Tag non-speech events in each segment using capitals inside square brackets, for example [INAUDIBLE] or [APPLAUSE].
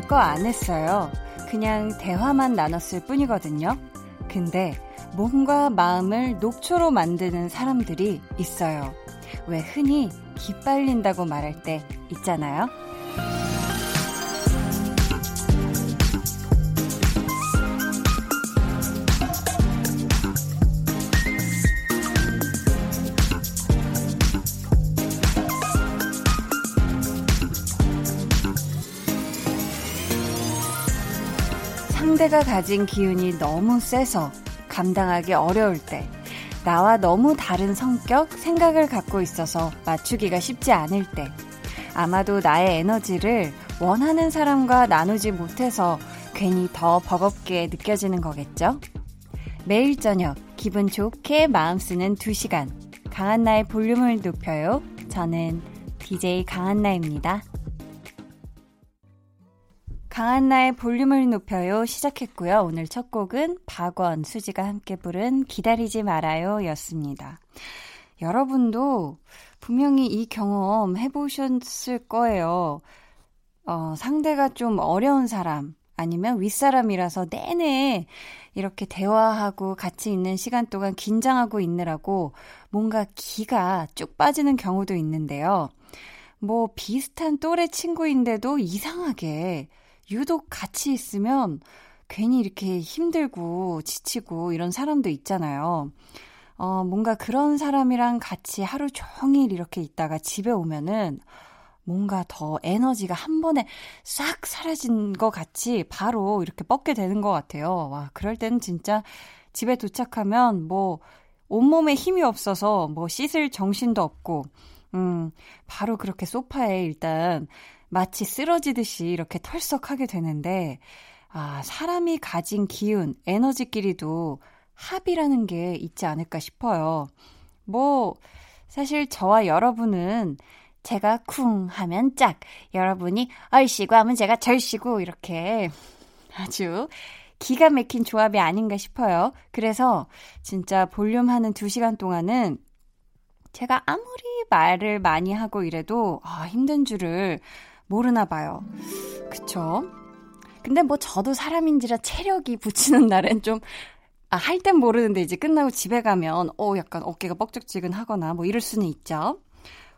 뭐 별거 안 했어요. 그냥 대화만 나눴을 뿐이거든요. 근데 몸과 마음을 녹초로 만드는 사람들이 있어요. 왜 흔히 기빨린다고 말할 때 있잖아요. 상대가 가진 기운이 너무 세서 감당하기 어려울 때, 나와 너무 다른 성격, 생각을 갖고 있어서 맞추기가 쉽지 않을 때, 아마도 나의 에너지를 원하는 사람과 나누지 못해서 괜히 더 버겁게 느껴지는 거겠죠? 매일 저녁 기분 좋게 마음 쓰는 2시간. 강한나의 볼륨을 높여요. 저는 DJ 강한나입니다. 강한나의 볼륨을 높여요 시작했고요. 오늘 첫 곡은 박원, 수지가 함께 부른 기다리지 말아요 였습니다. 여러분도 분명히 이 경험 해보셨을 거예요. 어, 상대가 좀 어려운 사람, 아니면 윗사람이라서 내내 이렇게 대화하고 같이 있는 시간 동안 긴장하고 있느라고 뭔가 기가 쭉 빠지는 경우도 있는데요. 뭐 비슷한 또래 친구인데도 이상하게 유독 같이 있으면 괜히 이렇게 힘들고 지치고 이런 사람도 있잖아요. 어, 뭔가 그런 사람이랑 같이 하루 종일 이렇게 있다가 집에 오면은 뭔가 더 에너지가 한 번에 싹 사라진 것 같이 바로 이렇게 뻗게 되는 것 같아요. 와, 그럴 때는 진짜 집에 도착하면 뭐 온몸에 힘이 없어서 뭐 씻을 정신도 없고, 음, 바로 그렇게 소파에 일단 마치 쓰러지듯이 이렇게 털썩하게 되는데, 아, 사람이 가진 기운, 에너지끼리도 합이라는 게 있지 않을까 싶어요. 뭐, 사실 저와 여러분은 제가 쿵 하면 짝, 여러분이 얼씨구 하면 제가 절씨구, 이렇게 아주 기가 막힌 조합이 아닌가 싶어요. 그래서 진짜 볼륨 하는 두 시간 동안은 제가 아무리 말을 많이 하고 이래도 아, 힘든 줄을 모르나 봐요. 그쵸? 근데 뭐 저도 사람인지라 체력이 붙이는 날엔 좀, 아, 할 땐 모르는데 이제 끝나고 집에 가면, 어, 약간 어깨가 뻑적지근 하거나 뭐 이럴 수는 있죠.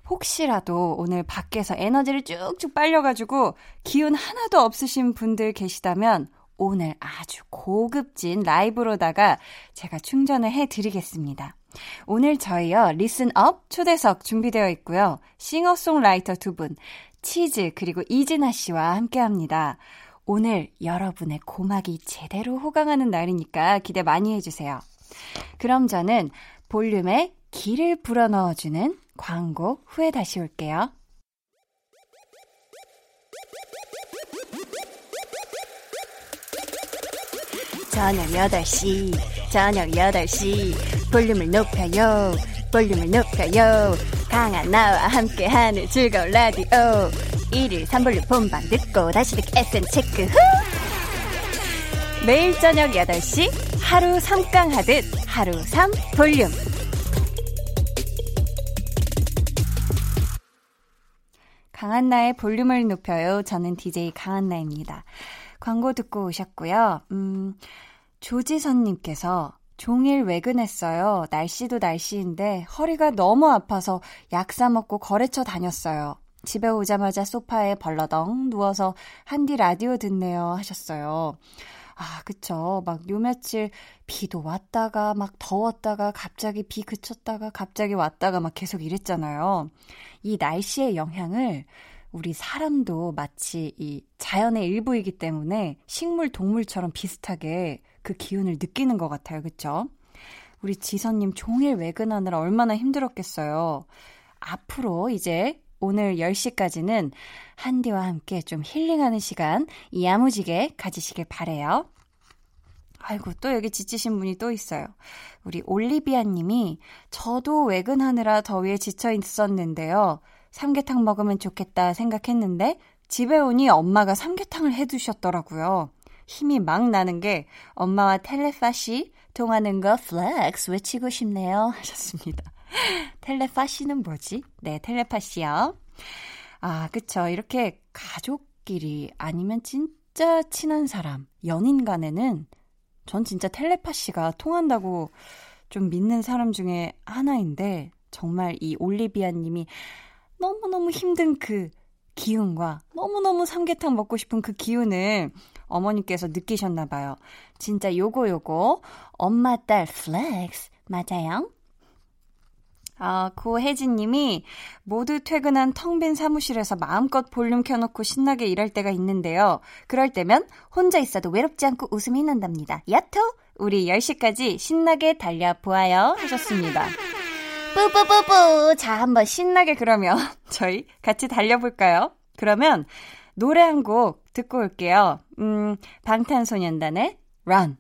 혹시라도 오늘 밖에서 에너지를 쭉쭉 빨려가지고 기운 하나도 없으신 분들 계시다면 오늘 아주 고급진 라이브로다가 제가 충전을 해드리겠습니다. 오늘 저희요, 리슨업 초대석 준비되어 있고요. 싱어송라이터 두 분, 치즈 그리고 이진아 씨와 함께 합니다. 오늘 여러분의 고막이 제대로 호강하는 날이니까 기대 많이 해주세요. 그럼 저는 볼륨에 기를 불어넣어주는 광고 후에 다시 올게요. 저녁 8시, 저녁 8시, 볼륨을 높여요, 볼륨을 높여요. 강한 나와 함께하는 즐거운 라디오. 1일 3볼륨 본방 듣고 다시 듣기 SN 체크 후! 매일 저녁 8시 하루 3강 하듯 하루 3 볼륨. 강한나의 볼륨을 높여요. 저는 DJ 강한나입니다. 광고 듣고 오셨고요. 음, 조지선님께서 종일 외근했어요. 날씨도 날씨인데 허리가 너무 아파서 약 사 먹고 거래처 다녔어요. 집에 오자마자 소파에 벌러덩 누워서 한디 라디오 듣네요 하셨어요. 아, 그쵸. 막 요 며칠 비도 왔다가 막 더웠다가 갑자기 비 그쳤다가 갑자기 왔다가 막 계속 이랬잖아요. 이 날씨의 영향을 우리 사람도 마치 이 자연의 일부이기 때문에 식물, 동물처럼 비슷하게 그 기운을 느끼는 것 같아요. 그쵸? 우리 지선님 종일 외근하느라 얼마나 힘들었겠어요. 앞으로 이제 오늘 10시까지는 한디와 함께 좀 힐링하는 시간 야무지게 가지시길 바래요. 아이고 또 여기 지치신 분이 또 있어요. 우리 올리비아 님이 저도 외근하느라 더위에 지쳐 있었는데요. 삼계탕 먹으면 좋겠다 생각했는데 집에 오니 엄마가 삼계탕을 해 두셨더라고요. 힘이 막 나는 게 엄마와 텔레파시 통하는 거 flex 외치고 싶네요 [LAUGHS] 하셨습니다. 텔레파시는 뭐지? 네, 텔레파시요. 아, 그쵸. 이렇게 가족 가족끼리 아니면 진짜 친한 사람, 연인 간에는 전 진짜 텔레파시가 통한다고 좀 믿는 사람 중에 하나인데 정말 이 올리비아 님이 너무너무 힘든 그 기운과 너무너무 삼계탕 먹고 싶은 그 기운을 어머니께서 느끼셨나 봐요. 진짜 요거 요거 엄마 딸 flex 맞아요? 아, 고혜진 님이 모두 퇴근한 텅 빈 사무실에서 마음껏 볼륨 켜놓고 신나게 일할 때가 있는데요. 그럴 때면 혼자 있어도 외롭지 않고 웃음이 난답니다. 야토! 우리 10시까지 신나게 달려보아요. 하셨습니다. 뿌뿌뿌뿌! 자, 한번 신나게 그러면 [LAUGHS] 저희 같이 달려볼까요? 그러면 노래 한 곡 듣고 올게요. 음, 방탄소년단의 Run.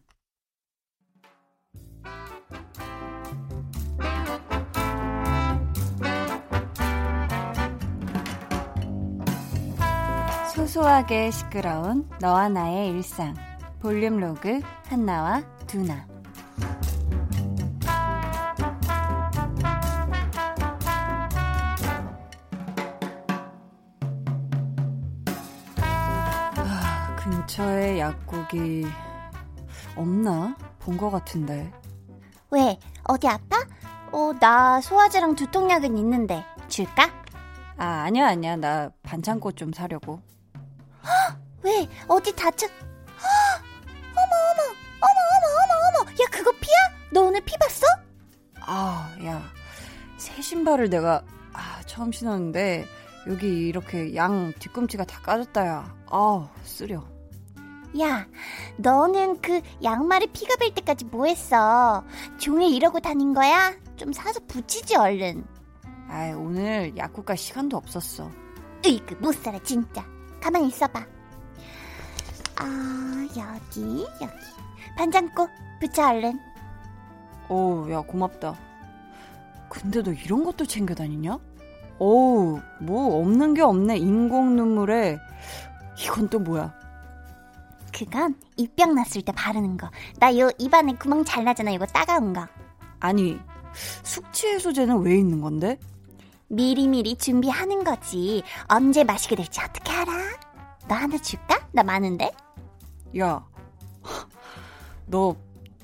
소소하게 시끄러운 너와 나의 일상. 볼륨 로그 한나와 두나. 근처에 약국이 없나? 본 것 같은데. 왜? 어디 아파? 어, 나 소화제랑 두통약은 있는데 줄까? 아, 아니야, 아니야. 나 반창고 좀 사려고. [GASPS] 왜? 어디 다쳤? [GASPS] 어머 어머 어머 어머 어머 어머 야 그거 피야? 너 오늘 피 봤어? 아, 야. 새 신발을 내가 아, 처음 신었는데 여기 이렇게 양 뒤꿈치가 다 까졌다 야. 아우, 쓰려. 야, 너는 그 양말에 피가 벨 때까지 뭐 했어? 종일 이러고 다닌 거야? 좀 사서 붙이지 얼른. 아, 오늘 약국 갈 시간도 없었어. 으이그 못 살아 진짜. 가만히 있어봐. 아 여기 여기 반장국 붙여 얼른. 오, 야, 고맙다. 근데 너 이런 것도 챙겨 다니냐? 어우, 뭐 없는 게 없네. 인공 눈물에 이건 또 뭐야? 그건 입병 났을 때 바르는 거. 나 요 입안에 구멍 잘 나잖아. 이거 따가운 거. 아니, 숙취 해소제는 왜 있는 건데? 미리미리 준비하는 거지. 언제 마시게 될지 어떻게 알아? 너 하나 줄까? 나 많은데. 야, 너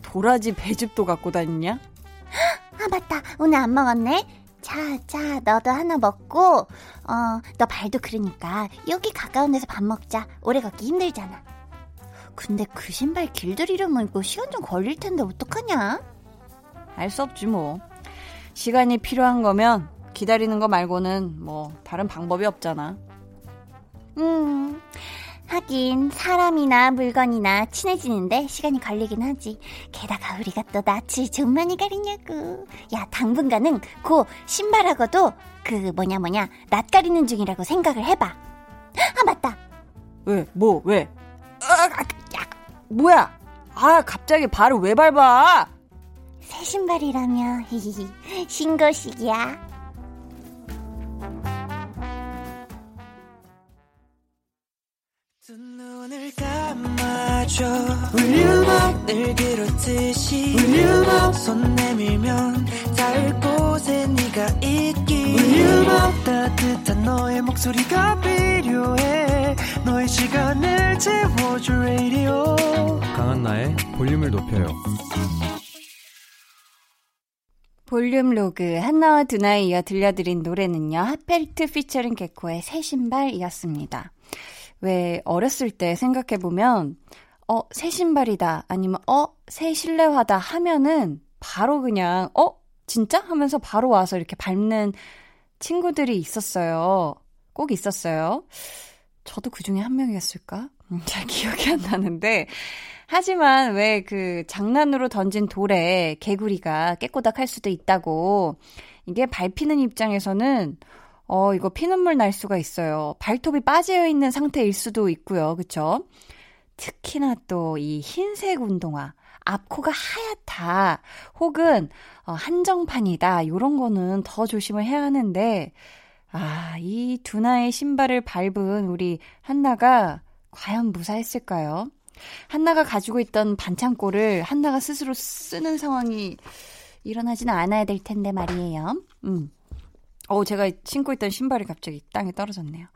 도라지 배즙도 갖고 다니냐? 아 맞다. 오늘 안 먹었네. 자, 자, 너도 하나 먹고, 어, 너 발도 그러니까 여기 가까운 데서 밥 먹자. 오래 걷기 힘들잖아. 근데 그 신발 길들이려면 이거 시간 좀 걸릴 텐데 어떡하냐? 알 수 없지 뭐. 시간이 필요한 거면 기다리는 거 말고는 뭐 다른 방법이 없잖아. 음, 하긴 사람이나 물건이나 친해지는데 시간이 걸리긴 하지. 게다가 우리가 또 낯을 좀 많이 가리냐고. 야, 당분간은 그 신발하고도 그 뭐냐 뭐냐 낯 가리는 중이라고 생각을 해봐. 아 맞다. 왜? 뭐? 왜? 뭐야? 아, 갑자기 발을 왜 밟아? 새 신발이라며 [LAUGHS] 신고식이야. 감아줘 울륨업 늘 그렇듯이 울륨업 손 내밀면 닿을 곳에 네가 있기 울륨업 따뜻한 너의 목소리가 필요해 너의 시간을 채워줄 radio 강한나의 볼륨을 높여요. 볼륨 로그 한나와 두나에 이어 들려드린 노래는요. 핫펠트 피처링 개코의 새 신발이었습니다. 왜 어렸을 때 생각해 보면 어, 새 신발이다 아니면 어, 새 실내화다 하면은 바로 그냥 어, 진짜? 하면서 바로 와서 이렇게 밟는 친구들이 있었어요. 꼭 있었어요. 저도 그 중에 한 명이었을까? 음, 잘 기억이 안 나는데. 하지만 왜 그 장난으로 던진 돌에 개구리가 깨꼬닥 할 수도 있다고. 이게 밟히는 입장에서는 어, 이거 피눈물 날 수가 있어요. 발톱이 빠져 있는 상태일 수도 있고요. 그쵸? 특히나 또 이 흰색 운동화. 앞코가 하얗다. 혹은 어, 한정판이다. 요런 거는 더 조심을 해야 하는데 아, 이 두나의 신발을 밟은 우리 한나가 과연 무사했을까요? 한나가 가지고 있던 반창고를 한나가 스스로 쓰는 상황이 일어나지는 않아야 될 텐데 말이에요. 음. 어, 제가 신고 있던 신발이 갑자기 땅에 떨어졌네요.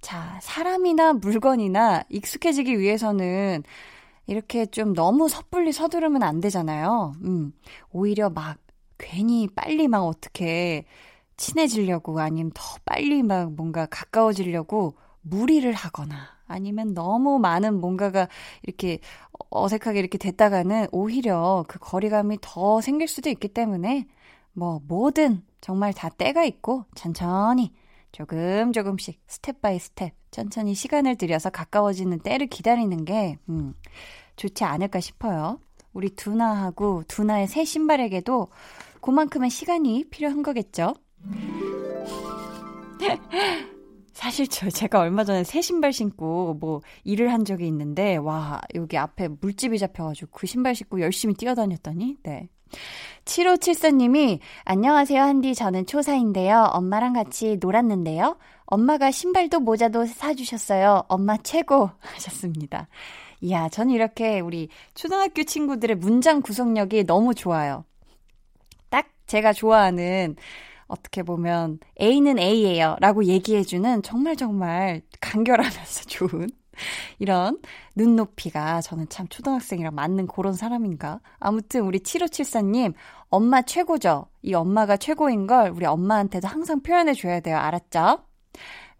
자, 사람이나 물건이나 익숙해지기 위해서는 이렇게 좀 너무 섣불리 서두르면 안 되잖아요. 음, 오히려 막 괜히 빨리 막 어떻게 친해지려고 아니면 더 빨리 막 뭔가 가까워지려고 무리를 하거나 아니면 너무 많은 뭔가가 이렇게 어색하게 이렇게 됐다가는 오히려 그 거리감이 더 생길 수도 있기 때문에 뭐 뭐든 정말 다 때가 있고 천천히 조금 조금씩 step by step 천천히 시간을 들여서 가까워지는 때를 기다리는 게 음, 좋지 않을까 싶어요. 우리 두나하고 두나의 새 신발에게도 그만큼의 시간이 필요한 거겠죠? [LAUGHS] 사실 저 제가 얼마 전에 새 신발 신고 뭐 일을 한 적이 있는데 와 여기 앞에 물집이 잡혀가지고 그 신발 신고 열심히 뛰어다녔더니 네 7574님이 안녕하세요 한디. 저는 초사인데요. 엄마랑 같이 놀았는데요. 엄마가 신발도 모자도 사주셨어요. 엄마 최고. [LAUGHS] 하셨습니다. 이야 저는 이렇게 우리 초등학교 친구들의 문장 구성력이 너무 좋아요. 딱 제가 좋아하는 어떻게 보면 A는 A예요 라고 얘기해주는 정말 정말 간결하면서 좋은 [LAUGHS] 이런 눈높이가 저는 참 초등학생이랑 맞는 그런 사람인가. 아무튼 우리 7574님, 엄마 최고죠? 이 엄마가 최고인 걸 우리 엄마한테도 항상 표현해줘야 돼요. 알았죠?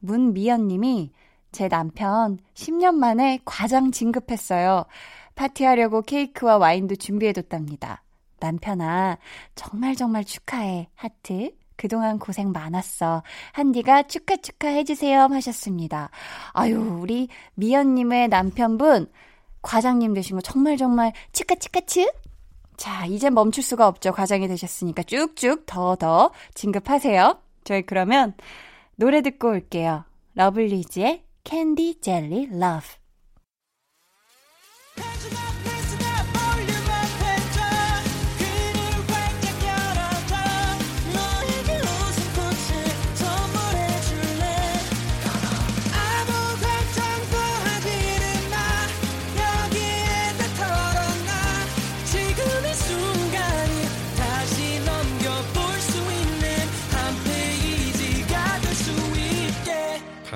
문미연님이 제 남편 10년 만에 과장 진급했어요. 파티하려고 케이크와 와인도 준비해뒀답니다. 남편아, 정말 정말 축하해. 하트. 그동안 고생 많았어. 한디가 축하 축하 해주세요 하셨습니다. 아유, 우리 미연님의 남편분, 과장님 되신 거 정말 정말 축하 축하 축! 자, 이제 멈출 수가 없죠. 과장이 되셨으니까 쭉쭉 더더 진급하세요. 저희 그러면 노래 듣고 올게요. 러블리즈의 캔디 젤리 러브.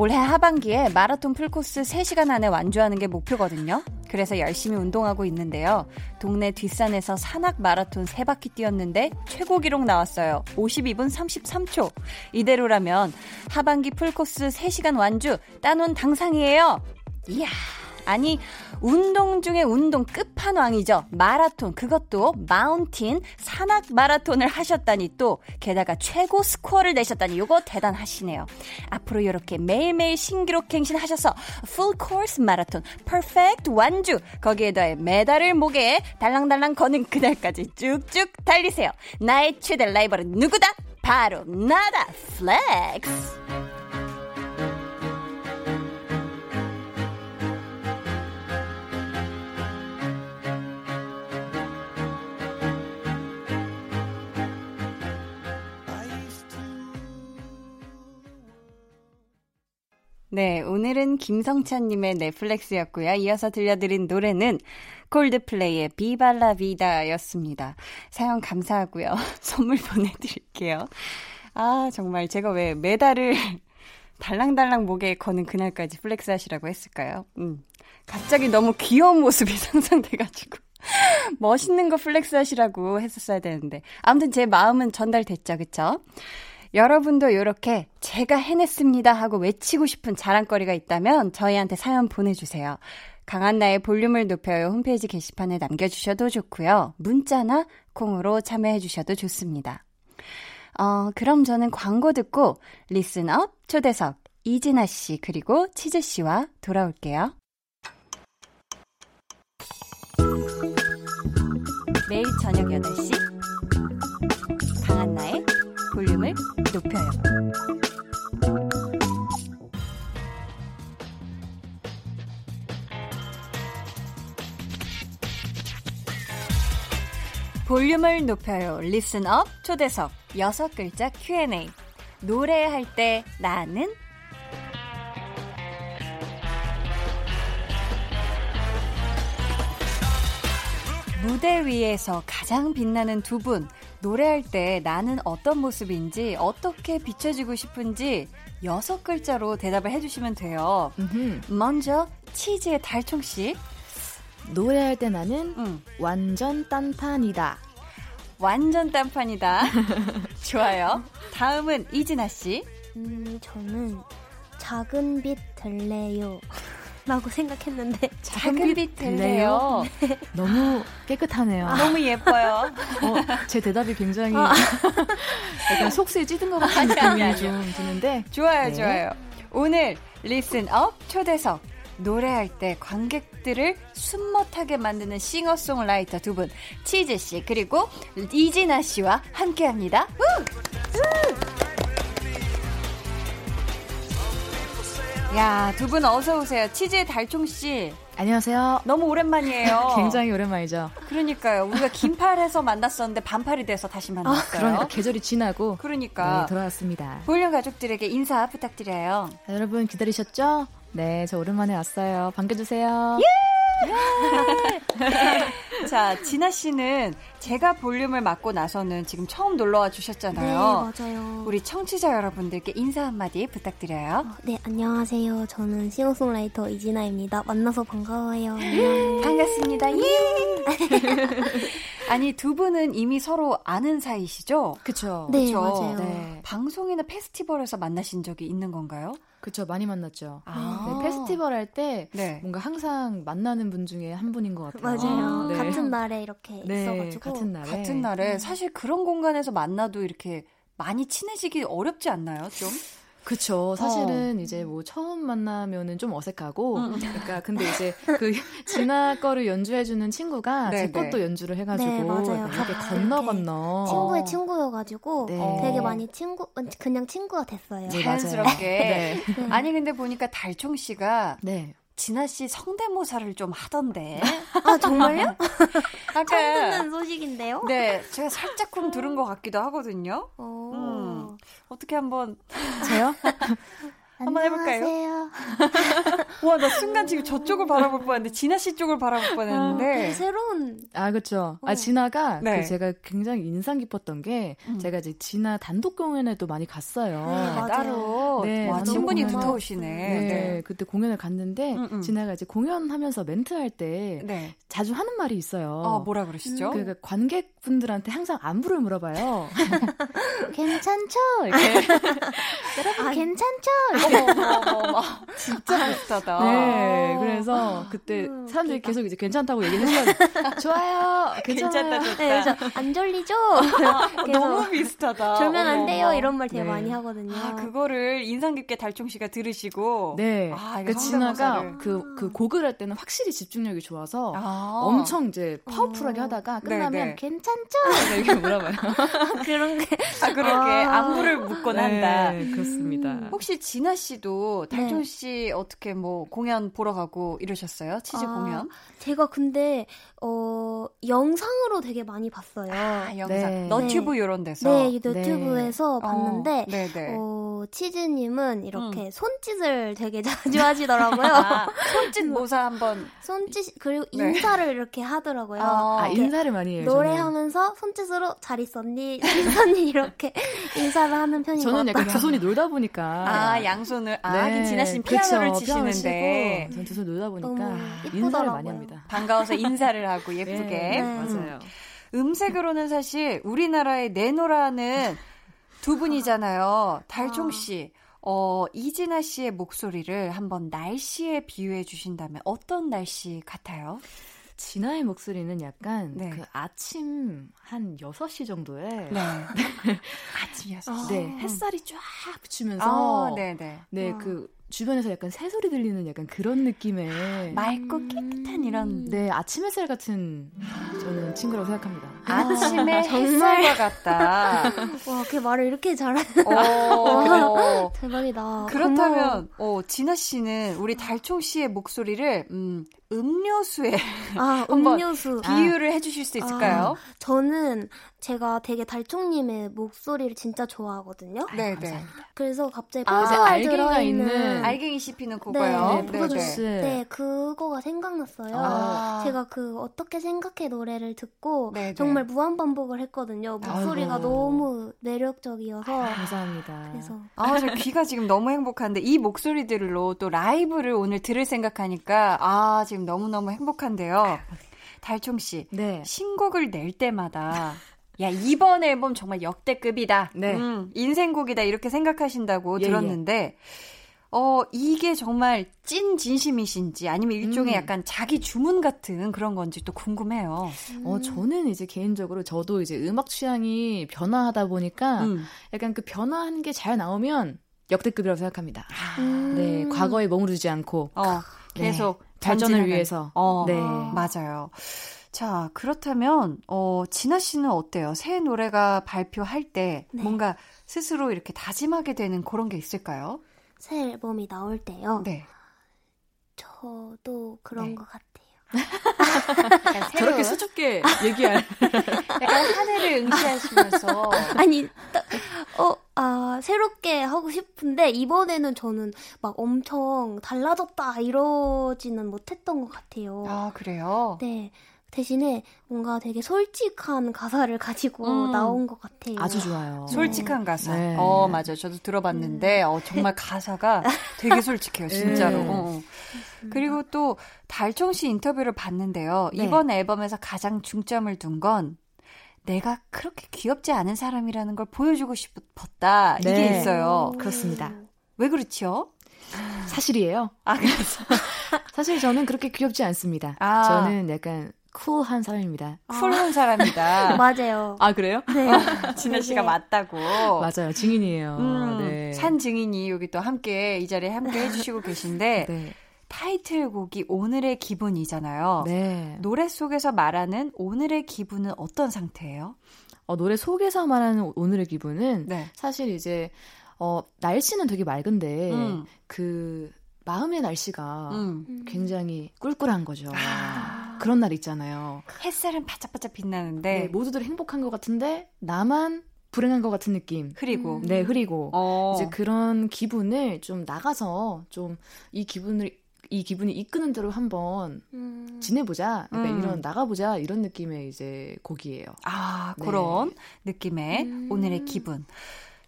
올해 하반기에 마라톤 풀코스 3시간 안에 완주하는 게 목표거든요. 그래서 열심히 운동하고 있는데요. 동네 뒷산에서 산악 마라톤 3바퀴 뛰었는데 최고 기록 나왔어요. 52분 33초. 이대로라면 하반기 풀코스 3시간 완주 따놓은 당상이에요. 이야. 아니 운동 중에 운동 끝판왕이죠. 마라톤 그것도 마운틴 산악 마라톤을 하셨다니 또 게다가 최고 스코어를 내셨다니 요거 대단하시네요. 앞으로 이렇게 매일매일 신기록 갱신하셔서 풀 코스 마라톤 perfect 완주 거기에 더해 메달을 목에 달랑달랑 거는 그날까지 쭉쭉 달리세요. 나의 최대 라이벌은 누구다? 바로 나다 flex. 네, 오늘은 김성찬님의 flex였고요. 이어서 들려드린 노래는 콜드플레이의 Viva La Vida였습니다. 사연 감사하고요. [LAUGHS] 선물 보내드릴게요. 아, 정말 제가 왜 메달을 [LAUGHS] 달랑달랑 목에 거는 그날까지 flex 하시라고 했을까요? 음. 갑자기 너무 귀여운 모습이 [LAUGHS] 상상돼가지고. 멋있는 거 flex 하시라고 했었어야 되는데. 아무튼 제 마음은 전달됐죠, 그쵸? 여러분도 이렇게 제가 해냈습니다 하고 외치고 싶은 자랑거리가 있다면 저희한테 사연 보내주세요. 강한나의 볼륨을 높여요 홈페이지 게시판에 남겨주셔도 좋고요. 문자나 콩으로 참여해주셔도 좋습니다. 어, 그럼 저는 광고 듣고 리슨업 초대석 이진아 씨 그리고 치즈 씨와 돌아올게요. 매일 저녁 8시 강한나의 음. 볼륨을 높여요. 볼륨을 높여요. 리슨업 초대석. 여섯 글자 Q&A. 노래할 때 나는? 무대 위에서 가장 빛나는 두 분, 노래할 때 나는 어떤 모습인지, 어떻게 비춰지고 싶은지 여섯 글자로 대답을 해주시면 돼요. 음흠. 먼저 치즈의 달총 씨. 노래할 때 나는 음, 완전 딴판이다. 완전 딴판이다. [LAUGHS] 좋아요. 다음은 이진아 씨. 음, 저는 작은 빛 될래요. 라고 생각했는데 [LAUGHS] 작은 빛 될래요. [LAUGHS] 너무 깨끗하네요. 너무 예뻐요. [LAUGHS] 어, 제 대답이 굉장히 약간 속세에 찌든 것 같은 아니, 아니, 느낌이 좀 드는데 좋아요, 네. 좋아요. 오늘 Listen Up 초대석. 노래할 때 관객들을 숨 못 쉬게 만드는 싱어송라이터 두 분, 치즈 씨, 그리고 이진아 씨와 함께 합니다. 야, 두 분 어서 오세요. 치즈의 달총 씨. 안녕하세요. 너무 오랜만이에요. [LAUGHS] 굉장히 오랜만이죠. 그러니까요. 우리가 긴팔해서 만났었는데 반팔이 돼서 다시 만났어요. 그러니까 계절이 지나고 그러니까 네, 돌아왔습니다. 볼륨 가족들에게 인사 부탁드려요. 자, 여러분 기다리셨죠? 네, 저 오랜만에 왔어요. 반겨주세요. [LAUGHS] 자, 진아 씨는 제가 볼륨을 맡고 나서는 지금 처음 놀러와 네 주셨잖아요. 맞아요. 우리 청취자 여러분들께 인사 한마디 부탁드려요. 어, 네 안녕하세요. 저는 싱어송라이터 이진아입니다. 만나서 반가워요. 안녕. 반갑습니다. 예! [LAUGHS] 아니, 두 분은 이미 서로 아는 사이시죠? 그쵸. 네 그쵸? 맞아요. 네. 방송이나 페스티벌에서 만나신 적이 있는 건가요? 그쵸, 많이 만났죠. 아. 네, 페스티벌 할때 네. 뭔가 항상 만나는 분 중에 한 분인 것 같아요. 맞아요. 네. 같은 날에 이렇게 네, 있어가지고 같은 날에. 같은 날에 사실 그런 공간에서 만나도 이렇게 많이 친해지기 어렵지 않나요, 좀? 그쵸. 사실은 이제 뭐 처음 만나면은 좀 어색하고, 음. 그러니까 근데 이제 그 [LAUGHS] 진아 거를 연주해주는 친구가 네, 제 네. 것도 연주를 해가지고 네, 맞아요. 이렇게 다 건너 건너. 친구의 어. 친구여가지고 네. 되게 많이 친구 그냥 친구가 됐어요. 네, 자연스럽게. 네. [LAUGHS] 네. 아니, 근데 보니까 달총 씨가 네. 진아 씨 성대모사를 좀 하던데. [LAUGHS] 아 정말요? 아까 처음 듣는 소식인데요. 네, 제가 살짝쿵 들은 것 같기도 하거든요. 오. 음. 어떻게 한번 [LAUGHS] 저요? [LAUGHS] 한번 해볼까요? 안녕하세요. [LAUGHS] 와, 나 순간 지금 저쪽을 바라볼 뻔했는데 진아 씨 쪽을 바라볼 뻔했는데. 새로운 아, 그쵸. 아, 어. 진아가 네. 그 제가 굉장히 인상 깊었던 게 음. 제가 이제 진아 단독 공연에도 많이 갔어요. 네, 맞아요. 따로 네, 와, 친분이. 두터우시네. 네, 네. 그때 공연을 갔는데 음, 음. 진아가 이제 공연하면서 멘트할 때 네. 자주 하는 말이 있어요. 아, 뭐라 그러시죠? 그러니까 관객분들한테 항상 안부를 물어봐요. [LAUGHS] 괜찮죠? 이렇게. [LAUGHS] 여러분 괜찮죠? 어머, 어머, 어머. 진짜 비슷하다. 네, 그래서 그때 음, 사람들이 웃기다. 계속 이제 괜찮다고 얘기를 해줘요. [LAUGHS] 좋아요, 괜찮아요. 괜찮다, 좋다. 네, 그래서 안 졸리죠? [LAUGHS] 어, 너무 비슷하다. 졸면 안 돼요. 이런 말 되게 네. 많이 하거든요. 아, 그거를 인상 깊게 달총 씨가 들으시고. 네, 아, 그 진아가. 그, 그 곡을 할 때는 확실히 집중력이 좋아서 아. 엄청 이제 파워풀하게 어. 하다가 네, 끝나면 네. 괜찮죠? [LAUGHS] 이렇게 물어봐요. 그런 게 아, 그렇게 아. 안부를 묻곤 한다. 네, 그렇습니다. 혹시 진아 씨도 달총 네. 씨 어떻게 뭐 공연 보러 가고 이러셨어요? 치즈 아, 공연? 제가 근데 어 영상으로 되게 많이 봤어요. 아, 영상. 네. 너튜브 이런 데서. 네, 유튜브에서 봤는데 네, 네. 어, 치즈님은 이렇게 손짓을 되게 [LAUGHS] 자주 하시더라고요. 아, 손짓 모사 한번. 손짓 그리고 네. 인사를 이렇게 하더라고요. 아, 아, 이렇게 인사를 많이 해요. 노래하면서 손짓으로 잘 있었니, 잘 있었니 이렇게 [LAUGHS] 인사를 하는 편인 것 저는. 약간 두 손이 놀다 보니까. 아, 양손을. 아, 네, 진아 씨는. 피아노를 피아노 치시는데. 전두 손 놀다 보니까 인사를. 많이 합니다. 반가워서 인사를 하고 예쁘게. 네, 네. 맞아요. 음색으로는 사실 우리나라의 내노라는 두 분이잖아요. 달총 씨. 어, 이진아 씨의 목소리를 한번 날씨에 비유해 주신다면 어떤 날씨 같아요? 진아의 목소리는 약간 네. 그 아침 한 6시 정도에 네. [LAUGHS] 아침 6시. 네, 햇살이 쫙 비추면서 아, 네 네. 네, 와. 그 주변에서 약간 새소리 들리는 약간 그런 느낌의 [GASPS] 맑고 깨끗한 이런. 네, 아침 햇살 같은 저는 친구라고 생각합니다. 아침에 [LAUGHS] 햇살과 같다. [LAUGHS] 와, 그 말을 이렇게 잘하는. 어, [LAUGHS] 대박이다. 그렇다면, 어, 진아 씨는 우리 달총 씨의 목소리를, 음, 음료수에 아, [LAUGHS] 음료수. 비유를 해주실 수 있을까요? 아, 저는 제가 되게 달총님의 목소리를 진짜 좋아하거든요. 네, 네. 그래서 갑자기 아, 이제 포도알 알갱이가 들어있는 있는 알갱이 씹히는 네, 그거요. 네, 포도 주스. 네, 그거가 생각났어요. 아. 제가 그 어떻게 생각해 노래를 듣고 네, 네. 정말 무한 반복을 했거든요. 목소리가 아이고. 너무 매력적이어서 감사합니다. 그래서 아, 저 귀가 지금 너무 행복한데 이 목소리들로 또 라이브를 오늘 들을 생각하니까 아, 지금 너무너무 행복한데요. 달총 씨. 네. 신곡을 낼 때마다 야, 이번 앨범 정말 역대급이다. 네. 음, 인생곡이다. 이렇게 생각하신다고 예, 들었는데 어, 이게 정말 찐 진심이신지 아니면 일종의 음. 약간 자기 주문 같은 그런 건지 또 궁금해요. 어, 저는 이제 개인적으로 저도 이제 음악 취향이 변화하다 보니까 음. 약간 그 변화하는 게 잘 나오면 역대급이라고 생각합니다. 음. 네, 과거에 머무르지 않고 어, 네, 계속 발전을. 위해서. 어, 네. 맞아요. 자, 그렇다면, 어, 진아 씨는 어때요? 새 노래가 발표할 때 네. 뭔가 스스로 이렇게 다짐하게 되는 그런 게 있을까요? 새 앨범이 나올 때요. 네. 저도 그런 네. 것 같아요. 저렇게 수줍게 얘기할. [LAUGHS] 약간 한 해를 응시하시면서. 아니, 딱, 어, 아, 새롭게 하고 싶은데, 이번에는 저는 막 엄청 달라졌다, 이러지는 못했던 것 같아요. 아, 그래요? 네. 대신에 뭔가 되게 솔직한 가사를 가지고 음. 나온 것 같아요. 아주 좋아요. 솔직한 가사. 네. 어, 맞아요. 저도 들어봤는데, 어, 정말 가사가 되게 솔직해요, [LAUGHS] 진짜로. 네. 어. 그리고 또, 달총 씨 인터뷰를 봤는데요. 네. 이번 앨범에서 가장 중점을 둔 건, 내가 그렇게 귀엽지 않은 사람이라는 걸 보여주고 싶었다. 이게 네. 있어요. 그렇습니다. 왜 그렇죠? 사실이에요. 아, 그래서. [LAUGHS] 사실 저는 그렇게 귀엽지 않습니다. 아. 저는 약간 쿨한 사람입니다. 쿨한 사람이다. [LAUGHS] 맞아요. 아, 그래요? 네. 진아 씨가 되게- 맞다고. 맞아요. 증인이에요. 음, 네. 산 증인이 여기 또 함께 이 자리에 함께 해주시고 계신데 [LAUGHS] 네. 타이틀곡이 오늘의 기분이잖아요. 네. 노래 속에서 말하는 오늘의 기분은 어떤 상태예요? 어, 노래 속에서 말하는 오늘의 기분은 네. 사실 이제 어, 날씨는 되게 맑은데 음. 그 마음의 날씨가 음. 굉장히 꿀꿀한 거죠. 아. 그런 날 있잖아요. 햇살은 바짝바짝 빛나는데 네, 모두들 행복한 것 같은데 나만 불행한 것 같은 느낌. 흐리고 음. 네, 흐리고 어. 이제 그런 기분을 좀 나가서 좀 이 기분을 이 기분이 이끄는 대로 한번 음. 지내보자. 그러니까 음. 이런 나가보자 이런 느낌의 이제 곡이에요. 아 네. 그런 느낌의 음. 오늘의 기분.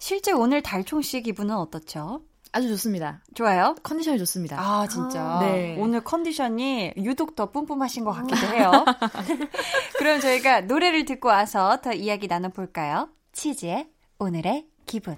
실제 오늘 달총 씨 기분은 어떻죠? 아주 좋습니다. 좋아요? 컨디션이 좋습니다. 아 진짜 네. 오늘 컨디션이 유독 더 뿜뿜하신 것 같기도 해요. [LAUGHS] 그럼 저희가 노래를 듣고 와서 더 이야기 나눠볼까요? 치즈의 오늘의 기분.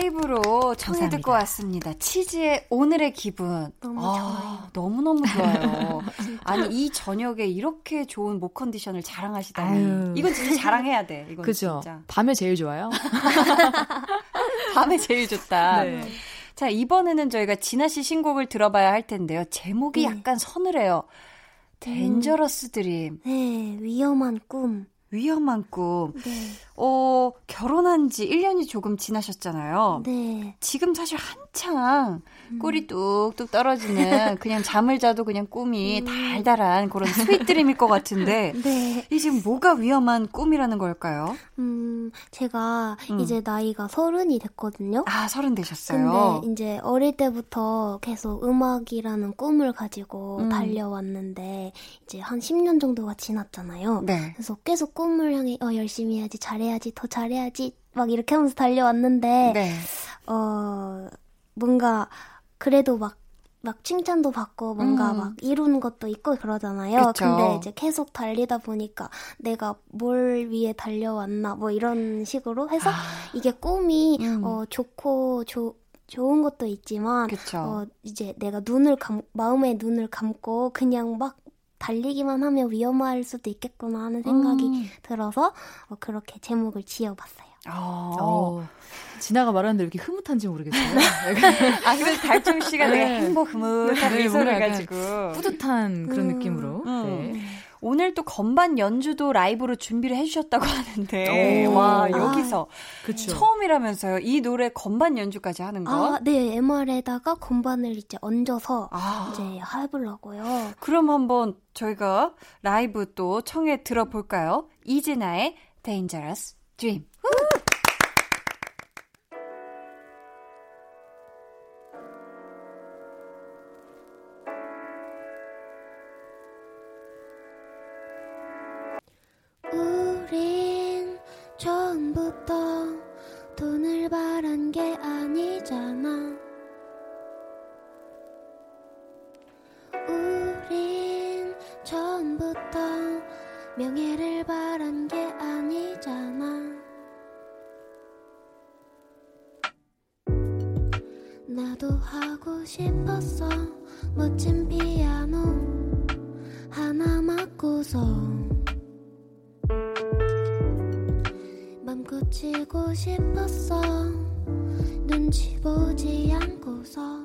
라이브로 청해 듣고 왔습니다. 치즈의 오늘의 기분. 너무 아, 좋아요. 너무너무 좋아요. [LAUGHS] 아니, 이 저녁에 이렇게 좋은 목 컨디션을 자랑하시다니. 아유. 이건 진짜 자랑해야 돼. 이건 그죠? 진짜. 밤에 제일 좋아요. [LAUGHS] 밤에 제일 좋다. 네. 자, 이번에는 저희가 진아 씨 신곡을 들어봐야 할 텐데요. 제목이 네. 약간 서늘해요. 덴저러스 드림. 네, 위험한 꿈. 위험한 꿈. 네, 어, 결혼한 지 1년이 조금 지나셨잖아요. 네. 지금 사실 한창 꿀이 뚝뚝 떨어지는 [LAUGHS] 그냥 잠을 자도 그냥 꿈이 달달한 그런 sweet dream일 것 같은데 [LAUGHS] 네, 이 지금 뭐가 위험한 꿈이라는 걸까요? 음, 제가 음. 이제 나이가 서른이 됐거든요. 아, 서른 되셨어요. 근데 이제 어릴 때부터 계속 음악이라는 꿈을 가지고 음. 달려왔는데 이제 한 10년 정도가 지났잖아요. 네. 그래서 계속 꿈을 향해 어 열심히 해야지 잘해야지 더 잘해야지 막 이렇게 하면서 달려왔는데 네. 어 뭔가 그래도 막 막 칭찬도 받고 뭔가 음. 막 이루는 것도 있고 그러잖아요. 그쵸. 근데 이제 계속 달리다 보니까 내가 뭘 위해 달려왔나 뭐 이런 식으로 해서 이게 꿈이 아. 음. 어 좋고 조, 좋은 것도 있지만 그쵸. 어 이제 내가 눈을 감 마음에 눈을 감고 그냥 막 달리기만 하면 위험할 수도 있겠구나 하는 생각이 음. 들어서 어, 그렇게 제목을 지어봤어요. 어. 어. 진아가 말하는데 왜 이렇게 흐뭇한지 모르겠어요. [LAUGHS] 아, 근데 달총 씨가 네. 되게 행복 흐뭇한 네, 미소를 가지고 뿌듯한 그런 음. 느낌으로. 음. 네. 오늘 또 건반 연주도 라이브로 준비를 해주셨다고 하는데 오. 와 아. 여기서 그쵸. 처음이라면서요 이 노래 건반 연주까지 하는 거? 아, 네, MR에다가 건반을 이제 얹어서 아. 이제 해보려고요. 그럼 한번 저희가 라이브 또 청해 들어볼까요? 이진아의 Dangerous Dream. 바란 게 아니잖아. 우린 처음부터 명예를 바란 게 아니잖아. 나도 하고 싶었어. 멋진 피아노 하나 맞고서. 치고 싶었어. 눈치 보지 않고서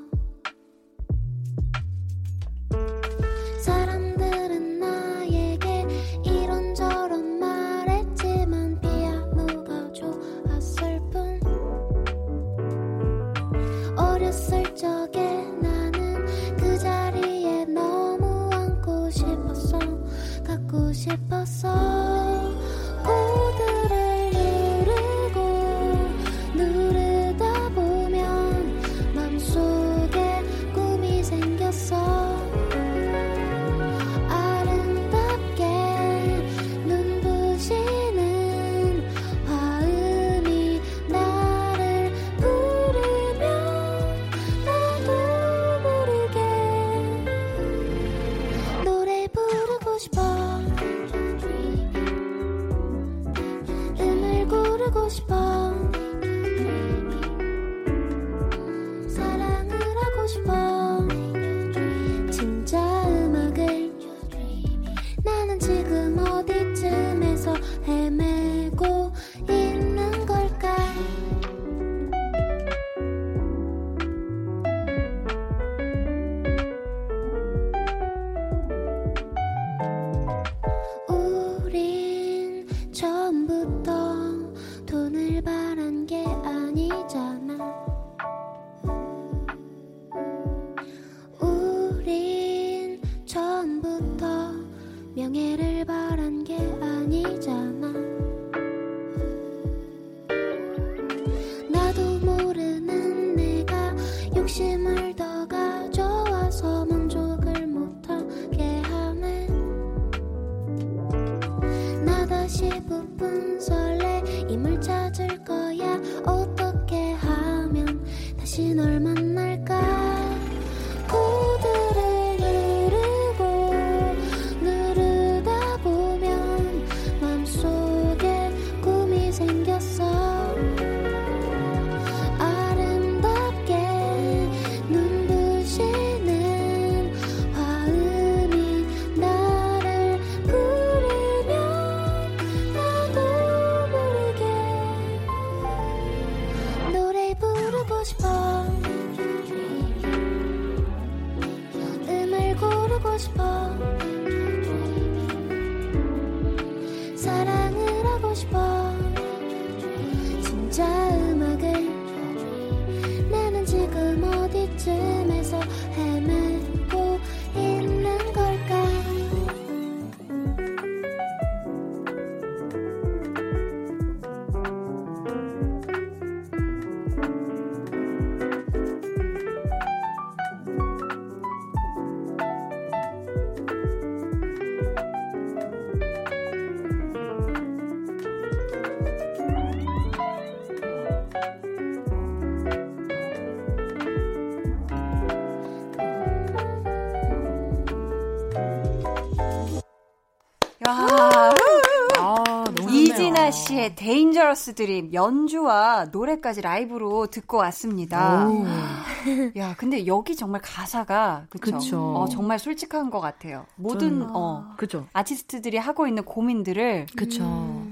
씨의 데인저러스 드림 연주와 노래까지 라이브로 듣고 왔습니다. 오. [LAUGHS] 야, 근데 여기 정말 가사가 그쵸? 그쵸. 어, 정말 솔직한 것 같아요. 모든 저는- 어, 그죠. 아티스트들이 하고 있는 고민들을 그쵸.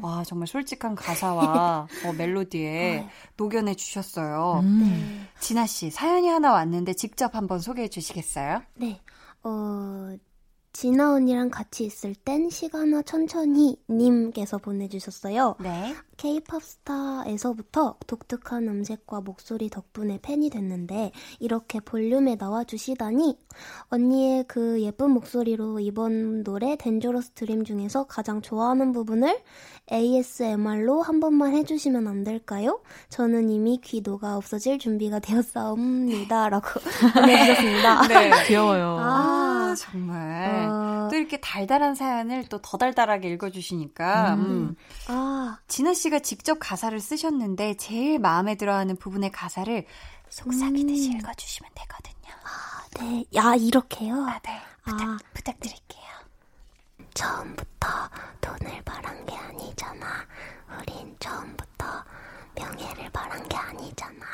와 정말 솔직한 가사와 [LAUGHS] 어, 멜로디에 녹여내 주셨어요. 음. 진아 씨 사연이 하나 왔는데 직접 한번 소개해 주시겠어요? 네. 어, 진아 언니랑 같이 있을 땐 시간아 천천히 님께서 보내주셨어요. 네. K-pop 스타에서부터 독특한 음색과 목소리 덕분에 팬이 됐는데 이렇게 볼륨에 나와주시다니 언니의 그 예쁜 목소리로 이번 노래 덴저러스 드림 중에서 가장 좋아하는 부분을 ASMR로 한 번만 해주시면 안 될까요? 저는 이미 귀도가 없어질 준비가 되었사옵니다. [LAUGHS] 라고 보내주셨습니다. 네. [LAUGHS] 귀여워요. 아, 정말 어, 또 이렇게 달달한 사연을 또 더 달달하게 읽어주시니까 음. 음. 아, 진아 씨가 직접 가사를 쓰셨는데 제일 마음에 들어하는 부분의 가사를 속삭이듯이 음. 읽어주시면 되거든요. 네. 야, 이렇게요? 아, 네. 부탁, 아. 부탁드릴게요. 처음부터 돈을 바란 게 아니잖아. 우린 처음부터 명예를 바란 게 아니잖아.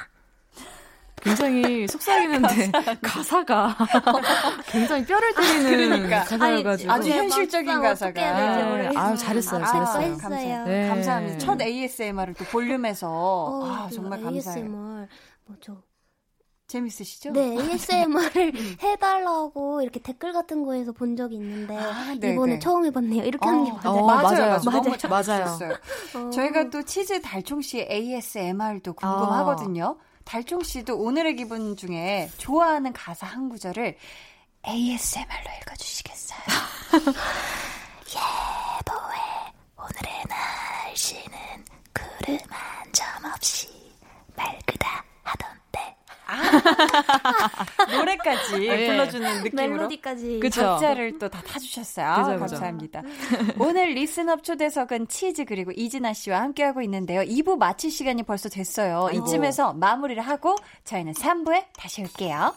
굉장히 속삭이는데 [LAUGHS] 가사가 [LAUGHS] 굉장히 뼈를 때리는 그러니까. 가사여가지고 아주 현실적인 막상 가사가. 네. 모르겠어요. 아유, 잘했어요, 아, 잘했어요. 했어요. 감사해요. 네. 감사합니다. 첫 ASMR을 또 볼륨에서 어, 아그 정말 감사해요. ASMR 뭐죠? 재밌으시죠? 네, [LAUGHS] ASMR을 해달라고 이렇게 댓글 같은 거에서 본 적이 있는데 아, 네, 이번에 네. 처음 해봤네요. 이렇게 하는 게 어, 맞아요. 어, 맞아요, 맞아요. 맞아요. 맞아요. 잘 맞아요. 어. 저희가 또 치즈 달총 씨의 ASMR도 궁금하거든요. 달총 씨도 오늘의 기분 중에 좋아하는 가사 한 구절을 ASMR로 읽어주시겠어요? [LAUGHS] 예보에 오늘의 날씨는 구름 한 점 없이 맑으 다 하던데 [LAUGHS] 노래까지 네. 불러주는 느낌으로. 멜로디까지. 그쵸. 박자를 또 다 타주셨어요. 아, 그죠. 감사합니다. 오늘 Listen Up 초대석은 치즈 그리고 이진아 씨와 함께하고 있는데요. 2부 마칠 시간이 벌써 됐어요. 아이고. 이쯤에서 마무리를 하고 저희는 3부에 다시 올게요.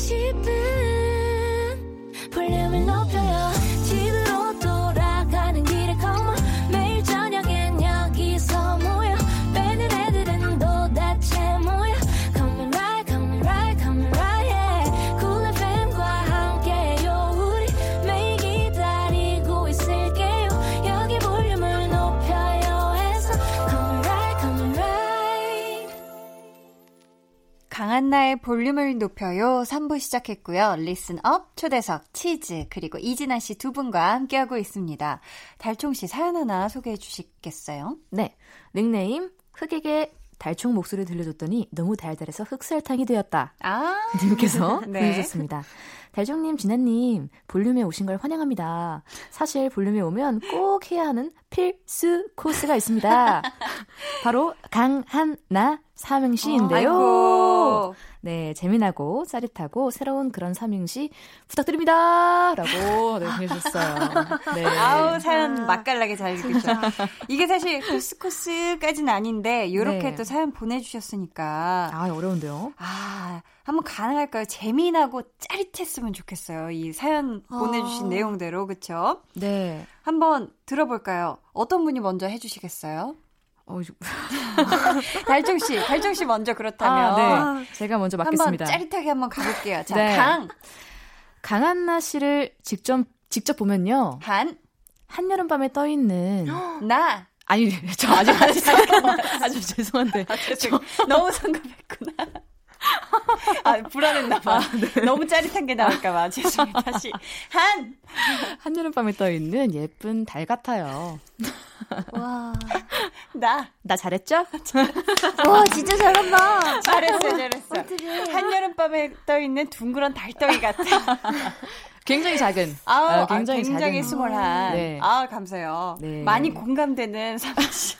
싶은. 볼륨을 한나의 볼륨을 높여요. 3부 시작했고요. Listen Up 초대석 치즈 그리고 이진아 씨 두 분과 함께하고 있습니다. 달총 씨 사연 하나 소개해 주시겠어요? 네. 닉네임 흑에게 달총 목소리 들려줬더니 너무 달달해서 흑설탕이 되었다. 아, 님께서 [LAUGHS] 네. 보내주셨습니다. 달총님, 진아님, 볼륨에 오신 걸 환영합니다. 사실 볼륨에 오면 꼭 해야 하는 필수 코스가 있습니다. [LAUGHS] 바로 강한나 삼행시인데요. 아이고. 네, 재미나고 짜릿하고 새로운 그런 삼행시 부탁드립니다. 라고 네, 보내주셨어요. 네. 아우 사연 맛깔나게 잘 읽으죠. 이게 사실 코스코스까지는 아닌데 이렇게 네. 또 사연 보내주셨으니까 아, 어려운데요? 아 한번 가능할까요? 재미나고 짜릿했으면 좋겠어요. 이 사연 보내주신 내용대로 그쵸? 네. 한번 들어볼까요? 어떤 분이 먼저 해주시겠어요? 어, 저- 달종 씨, 달종 씨 먼저 그렇다면 아, 네. 제가 먼저 한번 맡겠습니다. 짜릿하게 한번 가볼게요. 자, 네. 강 강한나 씨를 직접 직접 보면요. 한, 한여름 밤에 떠 있는 [GASPS] 나. 아니 [LAUGHS] 저 했어요. [LAUGHS] 아주 죄송한데 죄송 [LAUGHS] 너무 성급했구나. 아, 불안했나봐. 너무 짜릿한 게 나올까봐. 죄송해요. 다시. 한! 한여름밤에 떠 있는 예쁜 달 같아요. 와. [LAUGHS] 나. 나 잘했죠? [LAUGHS] 와, 진짜 잘한다. 잘했어, 잘했어. 한여름밤에 떠있는 둥그런 달덩이 같아. [LAUGHS] 굉장히 작은. 아우, 아, 아, 굉장히, 굉장히 굉장히. 스몰한. 네. 아, 감사해요. 네. 많이 공감되는 사무씨.